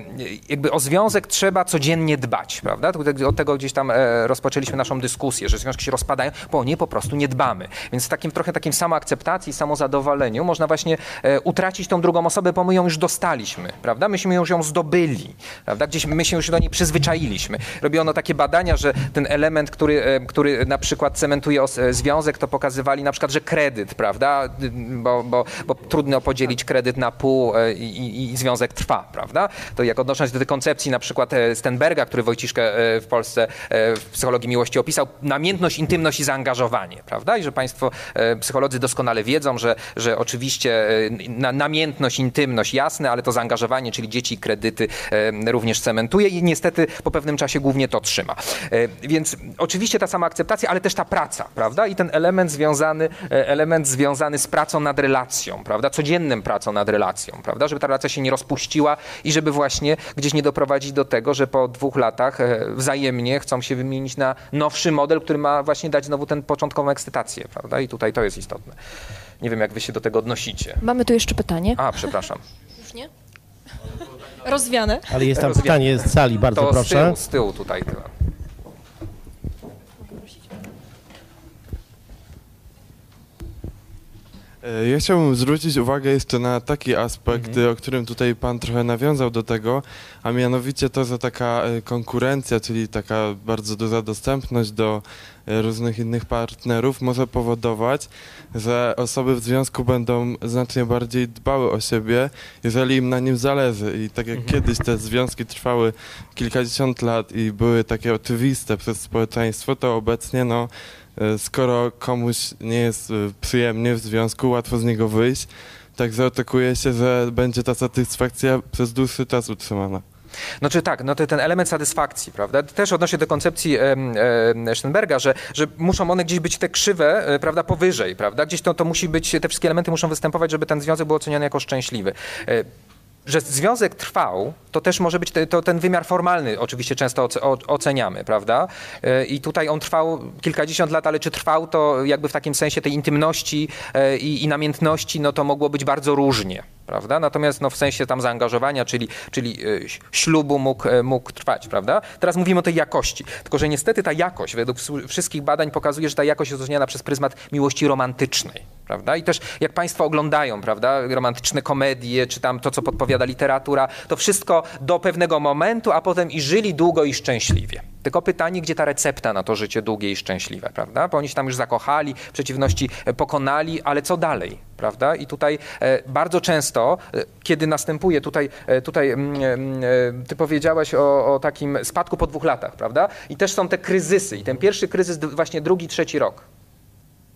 jakby o związek trzeba codziennie dbać, prawda? Od tego gdzieś tam e, rozpoczęliśmy naszą dyskusję, że związki się rozpadają, bo o nie po prostu nie dbamy. Więc w takim trochę takim samoakceptacji, samozadowoleniu można właśnie e, utracić tą drugą osobę, bo my ją już dostaliśmy, prawda? Myśmy już ją zdobyli, prawda? Gdzieś my się już do niej przyzwyczailiśmy. Robiono takie badania, że ten element, który, e, który na przykład cementuje e, związek, to pokazywali na przykład, że kredyt, prawda? Bo, bo, bo trudno podzielić kredyt na pół e, i, i, związek trwa, prawda? To jak odnosząc się do tej koncepcji na przykład e, Stenberga, który Wojciszkę w Polsce w psychologii miłości opisał, namiętność, intymność i zaangażowanie, prawda? I że państwo psycholodzy doskonale wiedzą, że, że oczywiście na, namiętność, intymność jasne, ale to zaangażowanie, czyli dzieci i kredyty również cementuje i niestety po pewnym czasie głównie to trzyma. Więc oczywiście oczywiście ta sama akceptacja, ale też ta praca, prawda? I ten element związany, e, element związany z pracą nad relacją, prawda? Codziennym pracą nad relacją, prawda? Żeby ta relacja się nie rozpuściła i żeby właśnie gdzieś nie doprowadzić do tego, że po dwóch latach e, wzajemnie chcą się wymienić na nowszy model, który ma właśnie dać znowu tę początkową ekscytację, prawda? I tutaj to jest istotne. Nie wiem, jak wy się do tego odnosicie. Mamy tu jeszcze pytanie. A, przepraszam. Już nie? Rozwiane. Ale jest tam Rozumiem. pytanie z sali, bardzo To z proszę. tyłu, z tyłu tutaj. Tyłem. Ja chciałbym zwrócić uwagę jeszcze na taki aspekt, Mhm. o którym tutaj Pan trochę nawiązał do tego, a mianowicie to, że taka e, konkurencja, czyli taka bardzo duża dostępność do e, różnych innych partnerów może powodować, że osoby w związku będą znacznie bardziej dbały o siebie, jeżeli im na nim zależy. I tak jak Mhm. kiedyś te związki trwały kilkadziesiąt lat i były takie oczywiste przez społeczeństwo, to obecnie no, e, skoro komuś nie jest e, przyjemnie w związku, łatwo z niego wyjść, także oczekuje się, że będzie ta satysfakcja przez dłuższy czas utrzymana. Znaczy tak, no to ten element satysfakcji, prawda? Też odnośnie do koncepcji Sternberga, że, że muszą one gdzieś być te krzywe, e, prawda, powyżej, prawda? Gdzieś to, to musi być, te wszystkie elementy muszą występować, żeby ten związek był oceniany jako szczęśliwy. Że związek trwał, to też może być te, to ten wymiar formalny, oczywiście często oceniamy, prawda? E, I tutaj on trwał kilkadziesiąt lat, ale czy trwał to jakby w takim sensie tej intymności e, i, i namiętności, no to mogło być bardzo różnie, prawda? Natomiast no, w sensie tam zaangażowania, czyli, czyli e, ślubu mógł, mógł trwać, prawda? Teraz mówimy o tej jakości, tylko że niestety ta jakość według wszystkich badań pokazuje, że ta jakość jest oceniana przez pryzmat miłości romantycznej, prawda? I też jak Państwo oglądają, prawda, romantyczne komedie, czy tam to, co podpowiada literatura, to wszystko do pewnego momentu, a potem i żyli długo i szczęśliwie. Tylko pytanie, gdzie ta recepta na to życie długie i szczęśliwe, prawda? Bo oni się tam już zakochali, przeciwności e, pokonali, ale co dalej, prawda? I tutaj e, bardzo często, e, kiedy następuje tutaj, tutaj mm, mm, ty powiedziałaś o, o takim spadku po dwóch latach, prawda? I też są te kryzysy. I ten pierwszy kryzys, właśnie drugi, trzeci rok.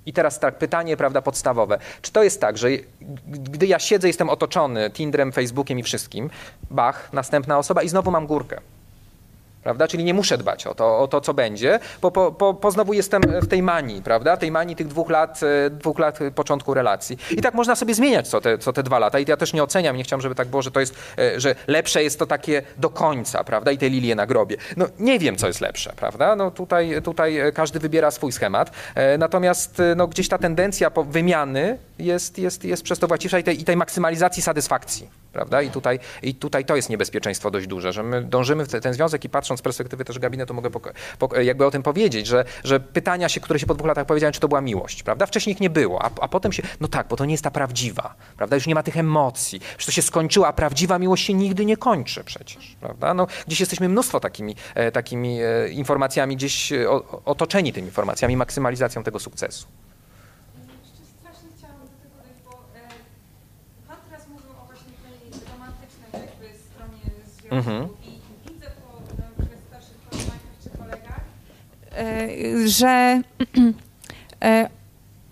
I teraz tak, pytanie, prawda, podstawowe. Czy to jest tak, że gdy ja siedzę, jestem otoczony Tinderem, Facebookiem i wszystkim, bach, następna osoba i znowu mam górkę. Prawda? Czyli nie muszę dbać o to, o to co będzie, bo po, po, po znowu jestem w tej manii, prawda? Tej manii tych dwóch lat, e, dwóch lat początku relacji. I tak można sobie zmieniać co te, co te dwa lata. I ja też nie oceniam, nie chciałam, żeby tak było, że to jest, e, że lepsze jest to takie do końca, prawda? I te lilie na grobie. No nie wiem, co jest lepsze, prawda? No tutaj, tutaj e, każdy wybiera swój schemat. Natomiast no, gdzieś ta tendencja wymiany jest, jest, jest przez to właściwsza i tej, i tej maksymalizacji satysfakcji. Prawda? I tutaj, I tutaj to jest niebezpieczeństwo dość duże, że my dążymy w te, ten związek i patrząc z perspektywy też gabinetu mogę pok- pok- jakby o tym powiedzieć, że, że pytania się, które się po dwóch latach powiedziałem, czy to była miłość, prawda? Wcześniej ich nie było, a, a potem się, no tak, bo to nie jest ta prawdziwa, prawda? Już nie ma tych emocji, że to się skończyło, a prawdziwa miłość się nigdy nie kończy przecież, prawda? No, gdzieś jesteśmy mnóstwo takimi, e, takimi e, informacjami, gdzieś e, o, otoczeni tymi informacjami, maksymalizacją tego sukcesu. Jeszcze strasznie chciałam do tego dojść, bo e, Pan teraz mówił o właśnie tej romantycznej jakby stronie związku Mhm. i widzę po e, przez starszych koleżankach czy kolegach, e, że e,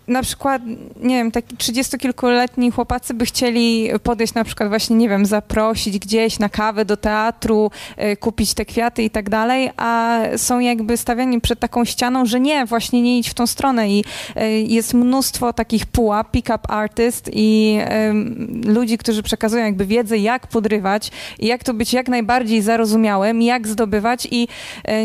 na przykład, nie wiem, taki trzydziestokilkuletni chłopacy by chcieli podejść na przykład właśnie, nie wiem, zaprosić gdzieś na kawę do teatru, e, kupić te kwiaty i tak dalej, a są jakby stawiani przed taką ścianą, że nie, właśnie nie idź w tą stronę i e, jest mnóstwo takich pułap, pick-up artist i em, ludzi, którzy przekazują jakby wiedzę, jak podrywać i jak to być jak najbardziej zarozumiałym, jak zdobywać i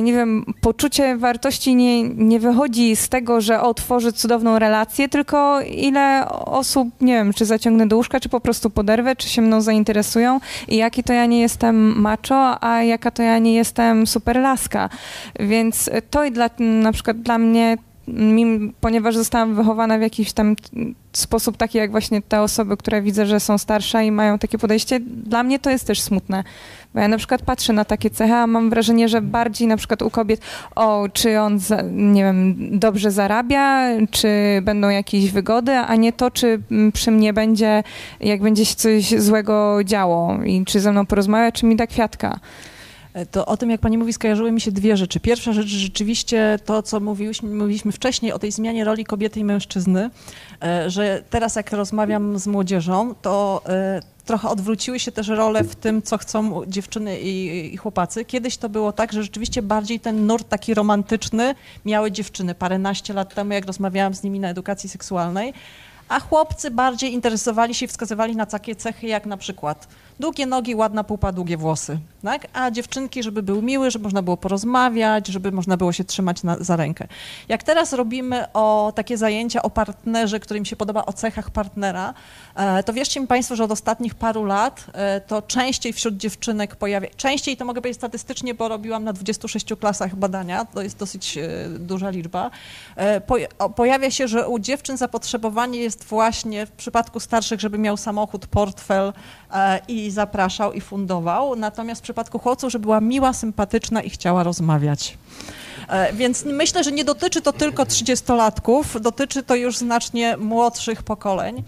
nie wiem, poczucie wartości nie, nie wychodzi z tego, że otworzy cudowną relację, tylko ile osób, nie wiem, czy zaciągnę do łóżka, czy po prostu poderwę, czy się mną zainteresują i jaki to ja nie jestem macho, a jaka to ja nie jestem super laska. Więc to i dla, na przykład dla mnie mim- ponieważ zostałam wychowana w jakiś tam sposób taki, jak właśnie te osoby, które widzę, że są starsze i mają takie podejście, dla mnie to jest też smutne. Bo ja na przykład patrzę na takie cechy, a mam wrażenie, że bardziej na przykład u kobiet, o, czy on, za, nie wiem, dobrze zarabia, czy będą jakieś wygody, a nie to, czy przy mnie będzie, jak będzie się coś złego działo i czy ze mną porozmawia, czy mi da kwiatka. To o tym, jak pani mówi, skojarzyły mi się dwie rzeczy. Pierwsza rzecz, rzeczywiście to, co mówiliśmy, mówiliśmy wcześniej o tej zmianie roli kobiety i mężczyzny, e, że teraz jak rozmawiam z młodzieżą, to e, trochę odwróciły się też role w tym, co chcą dziewczyny i, i chłopacy. Kiedyś to było tak, że rzeczywiście bardziej ten nurt taki romantyczny miały dziewczyny. Paręnaście lat temu, jak rozmawiałam z nimi na edukacji seksualnej, a chłopcy bardziej interesowali się i wskazywali na takie cechy, jak na przykład długie nogi, ładna pupa, długie włosy, tak? A dziewczynki, żeby był miły, żeby można było porozmawiać, żeby można było się trzymać na, za rękę. Jak teraz robimy o takie zajęcia o partnerze, który im się podoba, o cechach partnera, to wierzcie mi Państwo, że od ostatnich paru lat e, to częściej wśród dziewczynek pojawia, częściej to mogę powiedzieć statystycznie, bo robiłam na 26 klasach badania, to jest dosyć e, duża liczba, e, pojawia się, że u dziewczyn zapotrzebowanie jest właśnie w przypadku starszych, żeby miał samochód, portfel e, i zapraszał i fundował, natomiast w przypadku chłopców, żeby była miła, sympatyczna i chciała rozmawiać. E, Więc myślę, że nie dotyczy to tylko 30-latków, dotyczy to już znacznie młodszych pokoleń.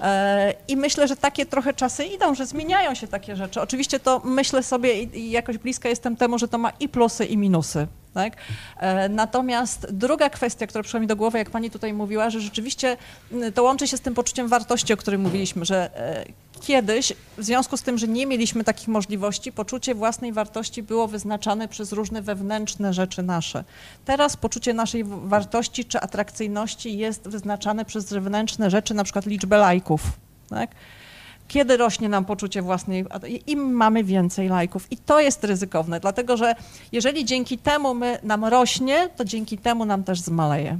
E, I myślę, że takie trochę czasy idą, że zmieniają się takie rzeczy. Oczywiście to myślę sobie i i jakoś bliska jestem temu, że to ma i plusy, i minusy. Tak? E, Natomiast druga kwestia, która przyszła mi do głowy, jak pani tutaj mówiła, że rzeczywiście m, to łączy się z tym poczuciem wartości, o którym mówiliśmy, że e, kiedyś, w związku z tym, że nie mieliśmy takich możliwości, poczucie własnej wartości było wyznaczane przez różne wewnętrzne rzeczy nasze. Teraz poczucie naszej wartości czy atrakcyjności jest wyznaczane przez zewnętrzne rzeczy, na przykład liczbę lajków. Tak? Kiedy rośnie nam poczucie własnej, im mamy więcej lajków. I to jest ryzykowne, dlatego że jeżeli dzięki temu my, nam rośnie, to dzięki temu nam też zmaleje.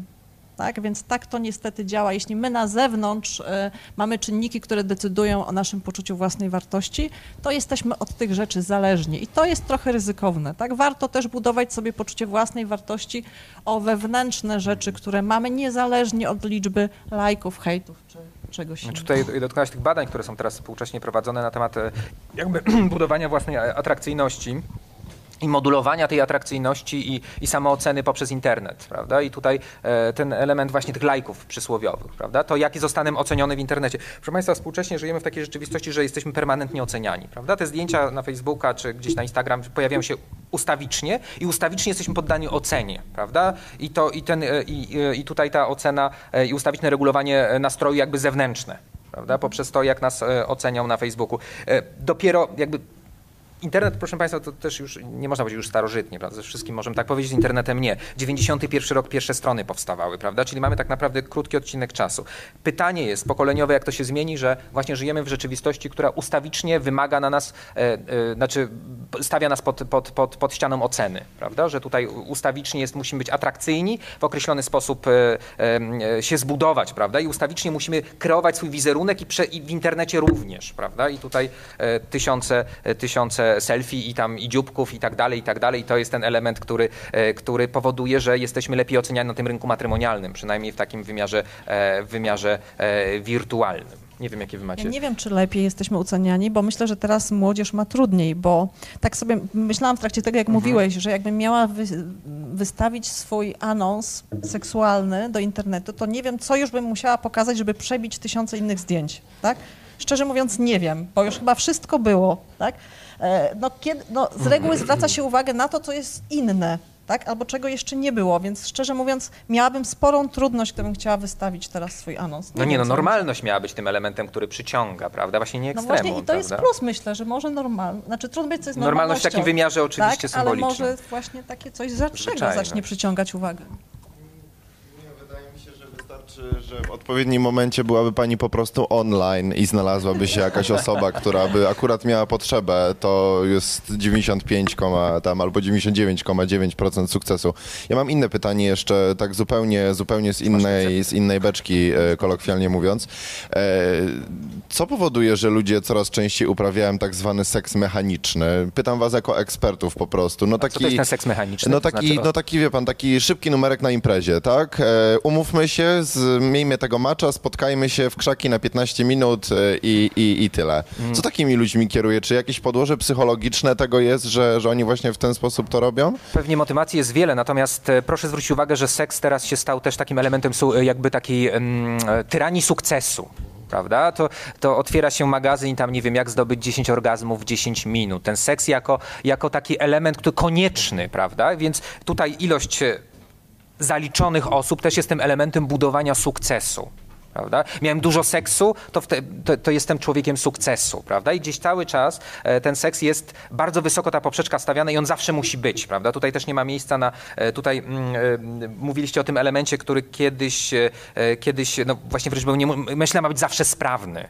Tak? Więc tak to niestety działa. Jeśli my na zewnątrz e, mamy czynniki, które decydują o naszym poczuciu własnej wartości, to jesteśmy od tych rzeczy zależni. I to jest trochę ryzykowne. Tak? Warto też budować sobie poczucie własnej wartości o wewnętrzne rzeczy, które mamy niezależnie od liczby lajków, hejtów czy czegoś Znaczy innego. Tutaj dotknąłeś tych badań, które są teraz współcześnie prowadzone na temat e, jakby budowania własnej atrakcyjności i modulowania tej atrakcyjności i, i samooceny poprzez internet, prawda? I tutaj e, ten element właśnie tych lajków przysłowiowych, prawda? To jaki zostanę oceniony w internecie. Proszę Państwa, współcześnie żyjemy w takiej rzeczywistości, że jesteśmy permanentnie oceniani, prawda? Te zdjęcia na Facebooka czy gdzieś na Instagram pojawiają się ustawicznie i ustawicznie jesteśmy poddani ocenie, prawda? I, to, i, ten, e, i, e, i tutaj ta ocena e, i ustawiczne regulowanie nastroju jakby zewnętrzne, prawda? Poprzez to, jak nas ocenią na Facebooku. Dopiero jakby Internet, proszę Państwa, to też już nie można powiedzieć już starożytnie, prawda? Ze wszystkim możemy tak powiedzieć, z internetem nie. 91 rok pierwsze strony powstawały, prawda? Czyli mamy tak naprawdę krótki odcinek czasu. Pytanie jest pokoleniowe, jak to się zmieni, że właśnie żyjemy w rzeczywistości, która ustawicznie wymaga na nas, e, e, znaczy stawia nas pod, pod, pod, pod ścianą oceny, prawda? Że tutaj ustawicznie jest, musimy być atrakcyjni, w określony sposób e, e, się zbudować, prawda? I ustawicznie musimy kreować swój wizerunek i, prze, i w internecie również, prawda? I tutaj e, tysiące, e, tysiące selfie i tam i dzióbków i tak dalej, i tak dalej. I to jest ten element, który, e, który powoduje, że jesteśmy lepiej oceniani na tym rynku matrymonialnym, przynajmniej w takim wymiarze, e, wymiarze e, wirtualnym. Nie wiem, jakie wy macie. Ja nie wiem, czy lepiej jesteśmy oceniani, bo myślę, że teraz młodzież ma trudniej, bo tak sobie myślałam w trakcie tego, jak mówiłeś, że jakbym miała wy, wystawić swój anons seksualny do internetu, to nie wiem, co już bym musiała pokazać, żeby przebić tysiące innych zdjęć, tak? Szczerze mówiąc nie wiem, bo już chyba wszystko było, tak? E, No, kiedy, no, z reguły zwraca się uwagę na to, co jest inne, tak? Albo czego jeszcze nie było, więc szczerze mówiąc miałabym sporą trudność, gdybym chciała wystawić teraz swój anons. No nie, no normalność miała być tym elementem, który przyciąga, prawda? Właśnie nie no ekstremum, właśnie i to jest prawda? plus, myślę, że może normalne. Znaczy trudno powiedzieć, co jest Normalność w takim normalnością. wymiarze oczywiście tak, ale symbolicznym. może właśnie takie coś za czego Zwyczajność. zacznie przyciągać uwagę. Się, że w odpowiednim momencie byłaby pani po prostu online i znalazłaby się jakaś osoba, która by akurat miała potrzebę, to jest 95, koma tam albo 99,9% sukcesu. Ja mam inne pytanie jeszcze, tak zupełnie, zupełnie z innej, z innej beczki, e, kolokwialnie mówiąc. E, Co powoduje, że ludzie coraz częściej uprawiają tak zwany seks mechaniczny? Pytam was jako ekspertów po prostu. No Co to jest ten seks mechaniczny? no To taki, znaczy, no taki, wie pan, taki szybki numerek na imprezie, tak? E, umówmy się, z, miejmy tego macza, spotkajmy się w krzaki na 15 minut e, i, i, i tyle. Mm. Co takimi ludźmi kieruje? Czy jakieś podłoże psychologiczne tego jest, że, że oni właśnie w ten sposób to robią? Pewnie motywacji jest wiele, natomiast e, proszę zwrócić uwagę, że seks teraz się stał też takim elementem su- jakby takiej e, tyranii sukcesu. prawda? To, to otwiera się magazyn i tam nie wiem, jak zdobyć 10 orgazmów w 10 minut. Ten seks jako, jako taki element, który konieczny, prawda? Więc tutaj ilość e, zaliczonych osób też jest tym elementem budowania sukcesu. Prawda? Miałem dużo seksu, to, wte, to, to jestem człowiekiem sukcesu, prawda? I gdzieś cały czas e, ten seks jest bardzo wysoko ta poprzeczka stawiana i on zawsze musi być, prawda? Tutaj też nie ma miejsca na, e, tutaj mm, e, mówiliście o tym elemencie, który kiedyś, kiedyś no właśnie wręcz był, nie, myślę, ma być zawsze sprawny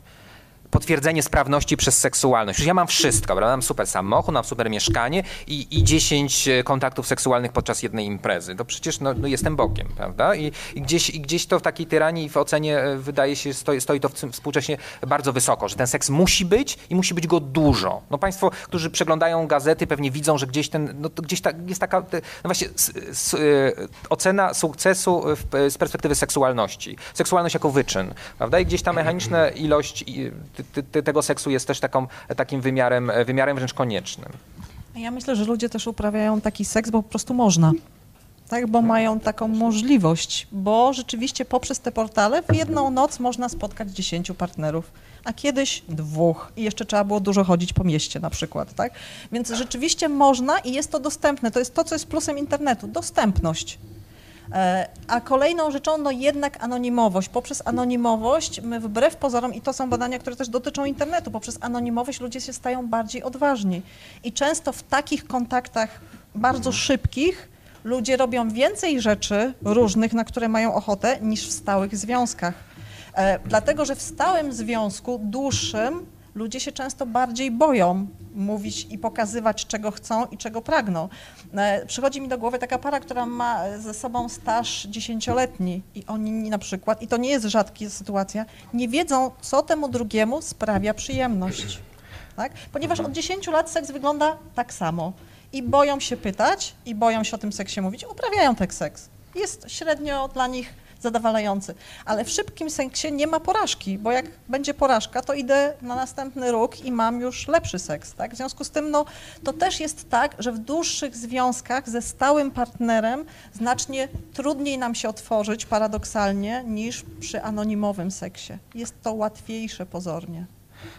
potwierdzenie sprawności przez seksualność. Przecież ja mam wszystko, prawda? Mam super samochód, mam super mieszkanie i, i 10 kontaktów seksualnych podczas jednej imprezy. To przecież no, no jestem Bogiem, prawda? I, i, gdzieś, I gdzieś to w takiej tyranii i w ocenie e, wydaje się, stoi, stoi to współcześnie bardzo wysoko, że ten seks musi być i musi być go dużo. No państwo, którzy przeglądają gazety pewnie widzą, że gdzieś ten, no to gdzieś ta, jest taka, no właśnie s, s, e, ocena sukcesu w, z perspektywy seksualności. Seksualność jako wyczyn, prawda? I gdzieś ta mechaniczna ilość ty, ty, tego seksu jest też taką, takim wymiarem, wymiarem wręcz koniecznym. Ja myślę, że ludzie też uprawiają taki seks, bo po prostu można. Tak, bo mają taką możliwość, bo rzeczywiście poprzez te portale w jedną noc można spotkać dziesięciu partnerów, a kiedyś dwóch i jeszcze trzeba było dużo chodzić po mieście na przykład, tak? Więc rzeczywiście można i jest to dostępne. To jest to, co jest plusem internetu, dostępność. E, a kolejną rzeczą, no jednak anonimowość. Poprzez anonimowość my wbrew pozorom, i to są badania, które też dotyczą internetu, poprzez anonimowość ludzie się stają bardziej odważni. I często w takich kontaktach bardzo szybkich ludzie robią więcej rzeczy różnych, na które mają ochotę, niż w stałych związkach. E, dlatego, że w stałym związku, dłuższym, ludzie się często bardziej boją mówić i pokazywać, czego chcą i czego pragną. E, przychodzi mi do głowy taka para, która ma ze sobą staż dziesięcioletni i oni na przykład, i to nie jest rzadka sytuacja, nie wiedzą, co temu drugiemu sprawia przyjemność. Tak? Ponieważ od 10 lat seks wygląda tak samo. I boją się pytać, i boją się o tym seksie mówić, uprawiają ten seks. Jest średnio dla nich zadowalający. Ale w szybkim seksie nie ma porażki, bo jak będzie porażka, to idę na następny róg i mam już lepszy seks. Tak? W związku z tym no, to też jest tak, że w dłuższych związkach ze stałym partnerem znacznie trudniej nam się otworzyć paradoksalnie niż przy anonimowym seksie. Jest to łatwiejsze pozornie.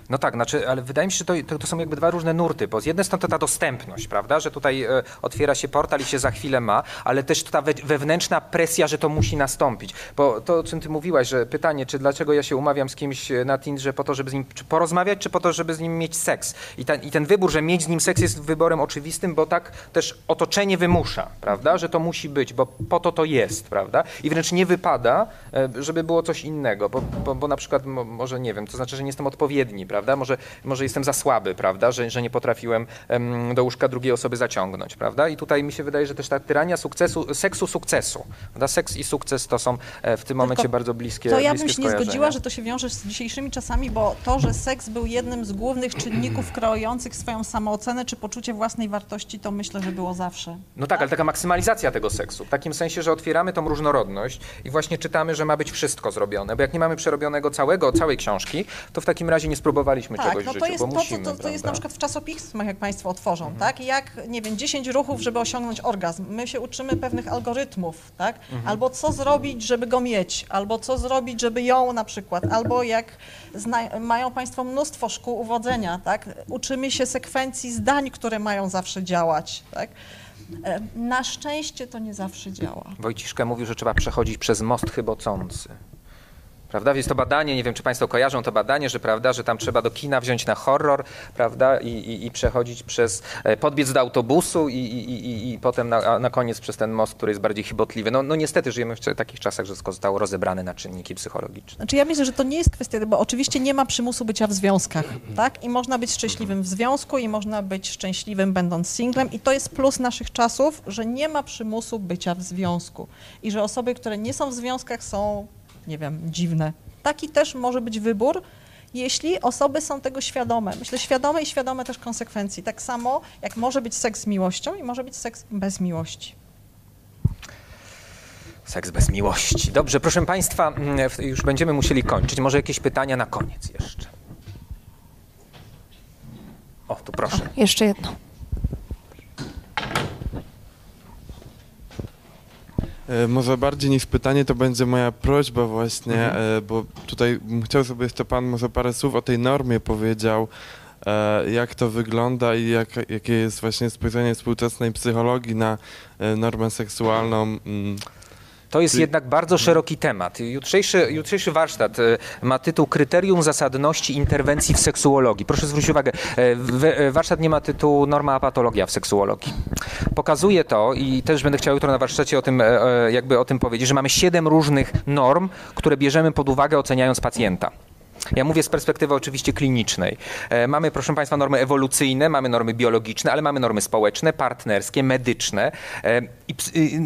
No tak, znaczy, ale wydaje mi się, że to, to, to, są jakby dwa różne nurty, bo z jednej strony to ta dostępność, prawda, że tutaj e, otwiera się portal i się za chwilę ma, ale też ta we, wewnętrzna presja, że to musi nastąpić. Bo to, o czym ty mówiłaś, że pytanie, czy dlaczego ja się umawiam z kimś e, na Tinderze po to, żeby z nim czy porozmawiać, czy po to, żeby z nim mieć seks. I ten, I ten wybór, że mieć z nim seks jest wyborem oczywistym, bo tak też otoczenie wymusza, prawda, że to musi być, bo po to to jest, prawda. I wręcz nie wypada, e, żeby było coś innego, bo, bo, bo na przykład, może nie wiem, to znaczy, że nie jestem odpowiedni, prawda prawda? Może, może jestem za słaby, prawda? Że, że nie potrafiłem do łóżka drugiej osoby zaciągnąć, prawda? I tutaj mi się wydaje, że też ta tyrania sukcesu, seksu sukcesu, prawda? Seks i sukces to są e, w tym momencie Tylko bardzo bliskie To ja bym się nie zgodziła, że to się wiąże z dzisiejszymi czasami, bo to, że seks był jednym z głównych czynników kreujących swoją samoocenę czy poczucie własnej wartości, to myślę, że było zawsze. No tak, ale taka maksymalizacja tego seksu, w takim sensie, że otwieramy tą różnorodność i właśnie czytamy, że ma być wszystko zrobione, bo jak nie mamy przerobionego całego, całej książki, to w takim razie nie spróbowaliśmy tak, czegoś no to jest to, musimy, to, to, to jest na przykład w czasopismach, jak Państwo otworzą, mhm. tak? Jak, nie wiem, 10 ruchów, żeby osiągnąć orgazm. My się uczymy pewnych algorytmów, tak? Mhm. Albo co zrobić, żeby go mieć, albo co zrobić, żeby ją na przykład, albo jak mają Państwo mnóstwo szkół uwodzenia, tak? Uczymy się sekwencji zdań, które mają zawsze działać, tak? E, na szczęście to nie zawsze działa. Wojciszka mówił, że trzeba przechodzić przez most chybocący. Prawda? Jest to badanie, nie wiem czy Państwo kojarzą to badanie, że, prawda, że tam trzeba do kina wziąć na horror prawda, i, i, i przechodzić przez, e, podbiec do autobusu i, i, i potem na, na koniec przez ten most, który jest bardziej chybotliwy. No, no niestety żyjemy w takich czasach, że zostało rozebrane na czynniki psychologiczne. Znaczy ja myślę, że to nie jest kwestia, bo oczywiście nie ma przymusu bycia w związkach, tak? I można być szczęśliwym w związku i można być szczęśliwym będąc singlem i to jest plus naszych czasów, że nie ma przymusu bycia w związku i że osoby, które nie są w związkach są nie wiem, dziwne. Taki też może być wybór, jeśli osoby są tego świadome. Myślę, świadome i świadome też konsekwencji. Tak samo jak może być seks z miłością i może być seks bez miłości. Seks bez miłości. Dobrze, proszę Państwa, mm, już będziemy musieli kończyć. Może jakieś pytania na koniec jeszcze? O, tu proszę. O, jeszcze jedno. Może bardziej niż pytanie to będzie moja prośba właśnie, Mhm. e, bo tutaj bym chciał, żeby jeszcze Pan może parę słów o tej normie powiedział, e, jak to wygląda i jak, jakie jest właśnie spojrzenie współczesnej psychologii na e, normę seksualną. To jest jednak bardzo szeroki temat. Jutrzejszy, jutrzejszy warsztat e, ma tytuł Kryterium zasadności interwencji w seksuologii. Proszę zwrócić uwagę, e, e, warsztat nie ma tytułu Norma a patologia w seksuologii. Pokazuje to i też będę chciał jutro na warsztacie o tym, jakby o tym powiedzieć, że mamy siedem różnych norm, które bierzemy pod uwagę oceniając pacjenta. Ja mówię z perspektywy oczywiście klinicznej. E, Mamy, proszę Państwa, normy ewolucyjne, mamy normy biologiczne, ale mamy normy społeczne, partnerskie, medyczne. E, I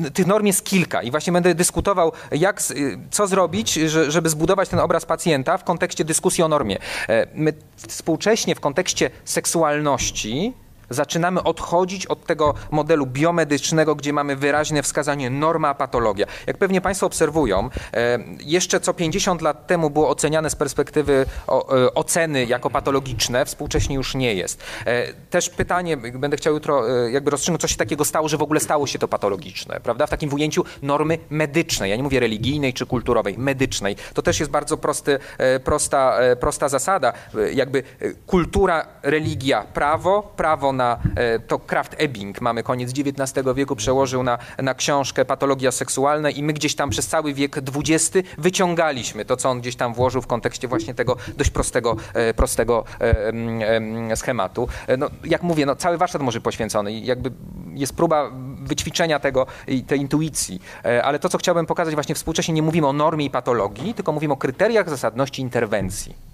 y, tych norm jest kilka i właśnie będę dyskutował, jak, y, co zrobić, że- żeby zbudować ten obraz pacjenta w kontekście dyskusji o normie. E, My współcześnie w kontekście seksualności zaczynamy odchodzić od tego modelu biomedycznego, gdzie mamy wyraźne wskazanie norma, patologia. Jak pewnie Państwo obserwują, e, jeszcze co 50 lat temu było oceniane z perspektywy e, oceny jako patologiczne, współcześnie już nie jest. E, Też pytanie, będę chciał jutro jakby rozstrzygnąć, co się takiego stało, że w ogóle stało się to patologiczne, prawda? W takim ujęciu normy medycznej, ja nie mówię religijnej czy kulturowej, medycznej. To też jest bardzo prosty, prosta, prosta zasada. Jakby kultura, religia, prawo, prawo na e, to Kraft Ebing, mamy koniec XIX wieku, przełożył na, na książkę Patologia seksualna i my gdzieś tam przez cały wiek XX wyciągaliśmy to, co on gdzieś tam włożył w kontekście właśnie tego dość prostego, e, prostego e, em, em, schematu. No, jak mówię, no, cały warsztat może poświęcony jakby jest próba wyćwiczenia tego tej intuicji. Ale to, co chciałbym pokazać właśnie współcześnie, nie mówimy o normie i patologii, tylko mówimy o kryteriach zasadności interwencji.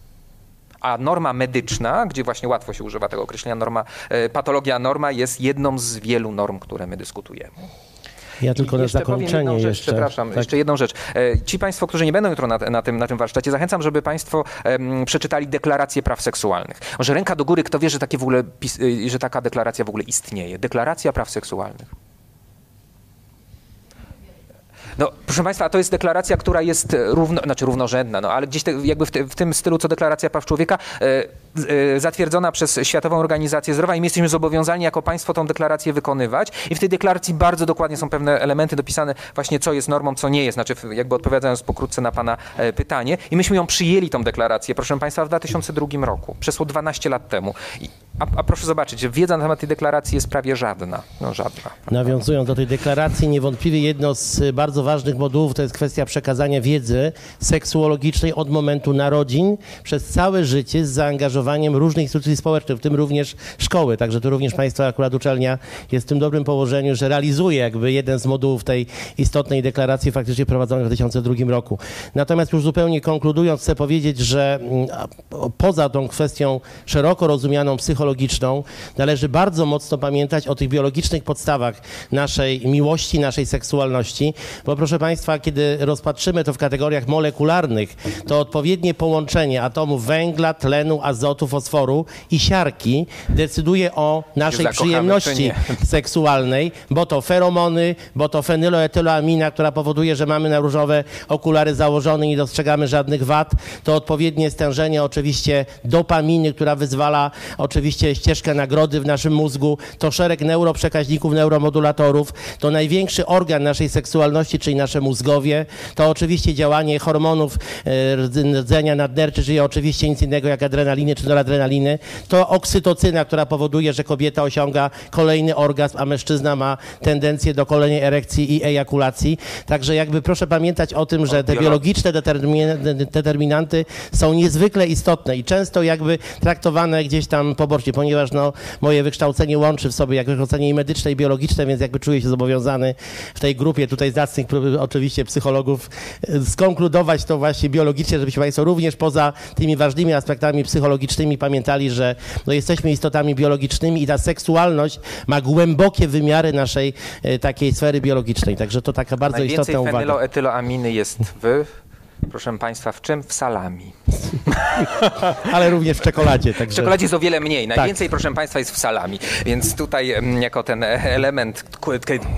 A norma medyczna, gdzie właśnie łatwo się używa tego określenia, norma, e, patologia norma jest jedną z wielu norm, które my dyskutujemy. Ja tylko I na jeszcze powiem zakończenie jedną rzecz, jeszcze. Przepraszam, Tak. jeszcze jedną rzecz. E, Ci Państwo, którzy nie będą jutro na, na, tym, na tym warsztacie, zachęcam, żeby Państwo em, przeczytali deklarację praw seksualnych. Może ręka do góry, kto wie, że, takie w ogóle, y, że taka deklaracja w ogóle istnieje. Deklaracja praw seksualnych. No, proszę Państwa, to jest deklaracja, która jest równo, znaczy równorzędna, no, ale gdzieś te, jakby w, te, w tym stylu, co Deklaracja Praw Człowieka, e, zatwierdzona przez Światową Organizację Zdrowia i my jesteśmy zobowiązani jako państwo tą deklarację wykonywać. I w tej deklaracji bardzo dokładnie są pewne elementy dopisane właśnie, co jest normą, co nie jest, znaczy jakby odpowiadając pokrótce na Pana e, pytanie. I myśmy ją przyjęli, tą deklarację, proszę Państwa, w 2002 roku, przeszło 12 lat temu. A, a proszę zobaczyć, wiedza na temat tej deklaracji jest prawie żadna, no żadna. Nawiązując do tej deklaracji, niewątpliwie jedno z bardzo ważnych modułów to jest kwestia przekazania wiedzy seksuologicznej od momentu narodzin przez całe życie z zaangażowaniem różnych instytucji społecznych, w tym również szkoły. Także tu również Państwa akurat uczelnia jest w tym dobrym położeniu, że realizuje jakby jeden z modułów tej istotnej deklaracji faktycznie prowadzonej w 2002 roku. Natomiast już zupełnie konkludując, chcę powiedzieć, że mm, poza tą kwestią szeroko rozumianą psychologiczną, należy bardzo mocno pamiętać o tych biologicznych podstawach naszej miłości, naszej seksualności, bo proszę Państwa, kiedy rozpatrzymy to w kategoriach molekularnych, to odpowiednie połączenie atomów węgla, tlenu, azotu, fosforu i siarki decyduje o naszej przyjemności seksualnej, bo to feromony, bo to fenyloetyloamina, która powoduje, że mamy na różowe okulary założone i nie dostrzegamy żadnych wad, to odpowiednie stężenie oczywiście dopaminy, która wyzwala oczywiście ścieżkę nagrody w naszym mózgu, to szereg neuroprzekaźników, neuromodulatorów, to największy organ naszej seksualności, czyli nasze mózgowie, to oczywiście działanie hormonów e, rdzenia nadnerczy, czyli oczywiście nic innego jak adrenaliny czy noradrenaliny, to oksytocyna, która powoduje, że kobieta osiąga kolejny orgazm, a mężczyzna ma tendencję do kolejnej erekcji i ejakulacji. Także jakby proszę pamiętać o tym, że te biologiczne determin- determinanty są niezwykle istotne i często jakby traktowane gdzieś tam pobocznie, ponieważ no, moje wykształcenie łączy w sobie jak wykształcenie i medyczne i biologiczne, więc jakby czuję się zobowiązany w tej grupie tutaj zacnych oczywiście psychologów e, skonkludować to właśnie biologicznie, żebyście Państwo również poza tymi ważnymi aspektami psychologicznymi pamiętali, że no, jesteśmy istotami biologicznymi i ta seksualność ma głębokie wymiary naszej e, takiej sfery biologicznej. Także to taka bardzo Najwięcej istotna uwaga. fenyloetyloaminy jest w Proszę Państwa, w czym? W salami. Ale również w czekoladzie. W Także... czekoladzie jest o wiele mniej. Tak. Najwięcej, proszę Państwa, jest w salami. Więc tutaj em, jako ten e, element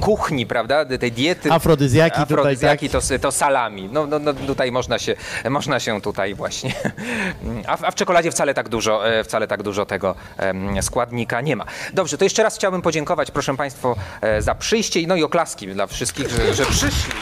kuchni, prawda, tej diety. Afrodyzjaki tutaj, afrodyzjaki tak? to, to salami. No, no, no tutaj można się, można się tutaj właśnie... A w, a w czekoladzie wcale tak dużo, e, wcale tak dużo tego składnika nie ma. Dobrze, to jeszcze raz chciałbym podziękować, proszę Państwa, e, za przyjście i no i oklaski dla wszystkich, że, że przyszli.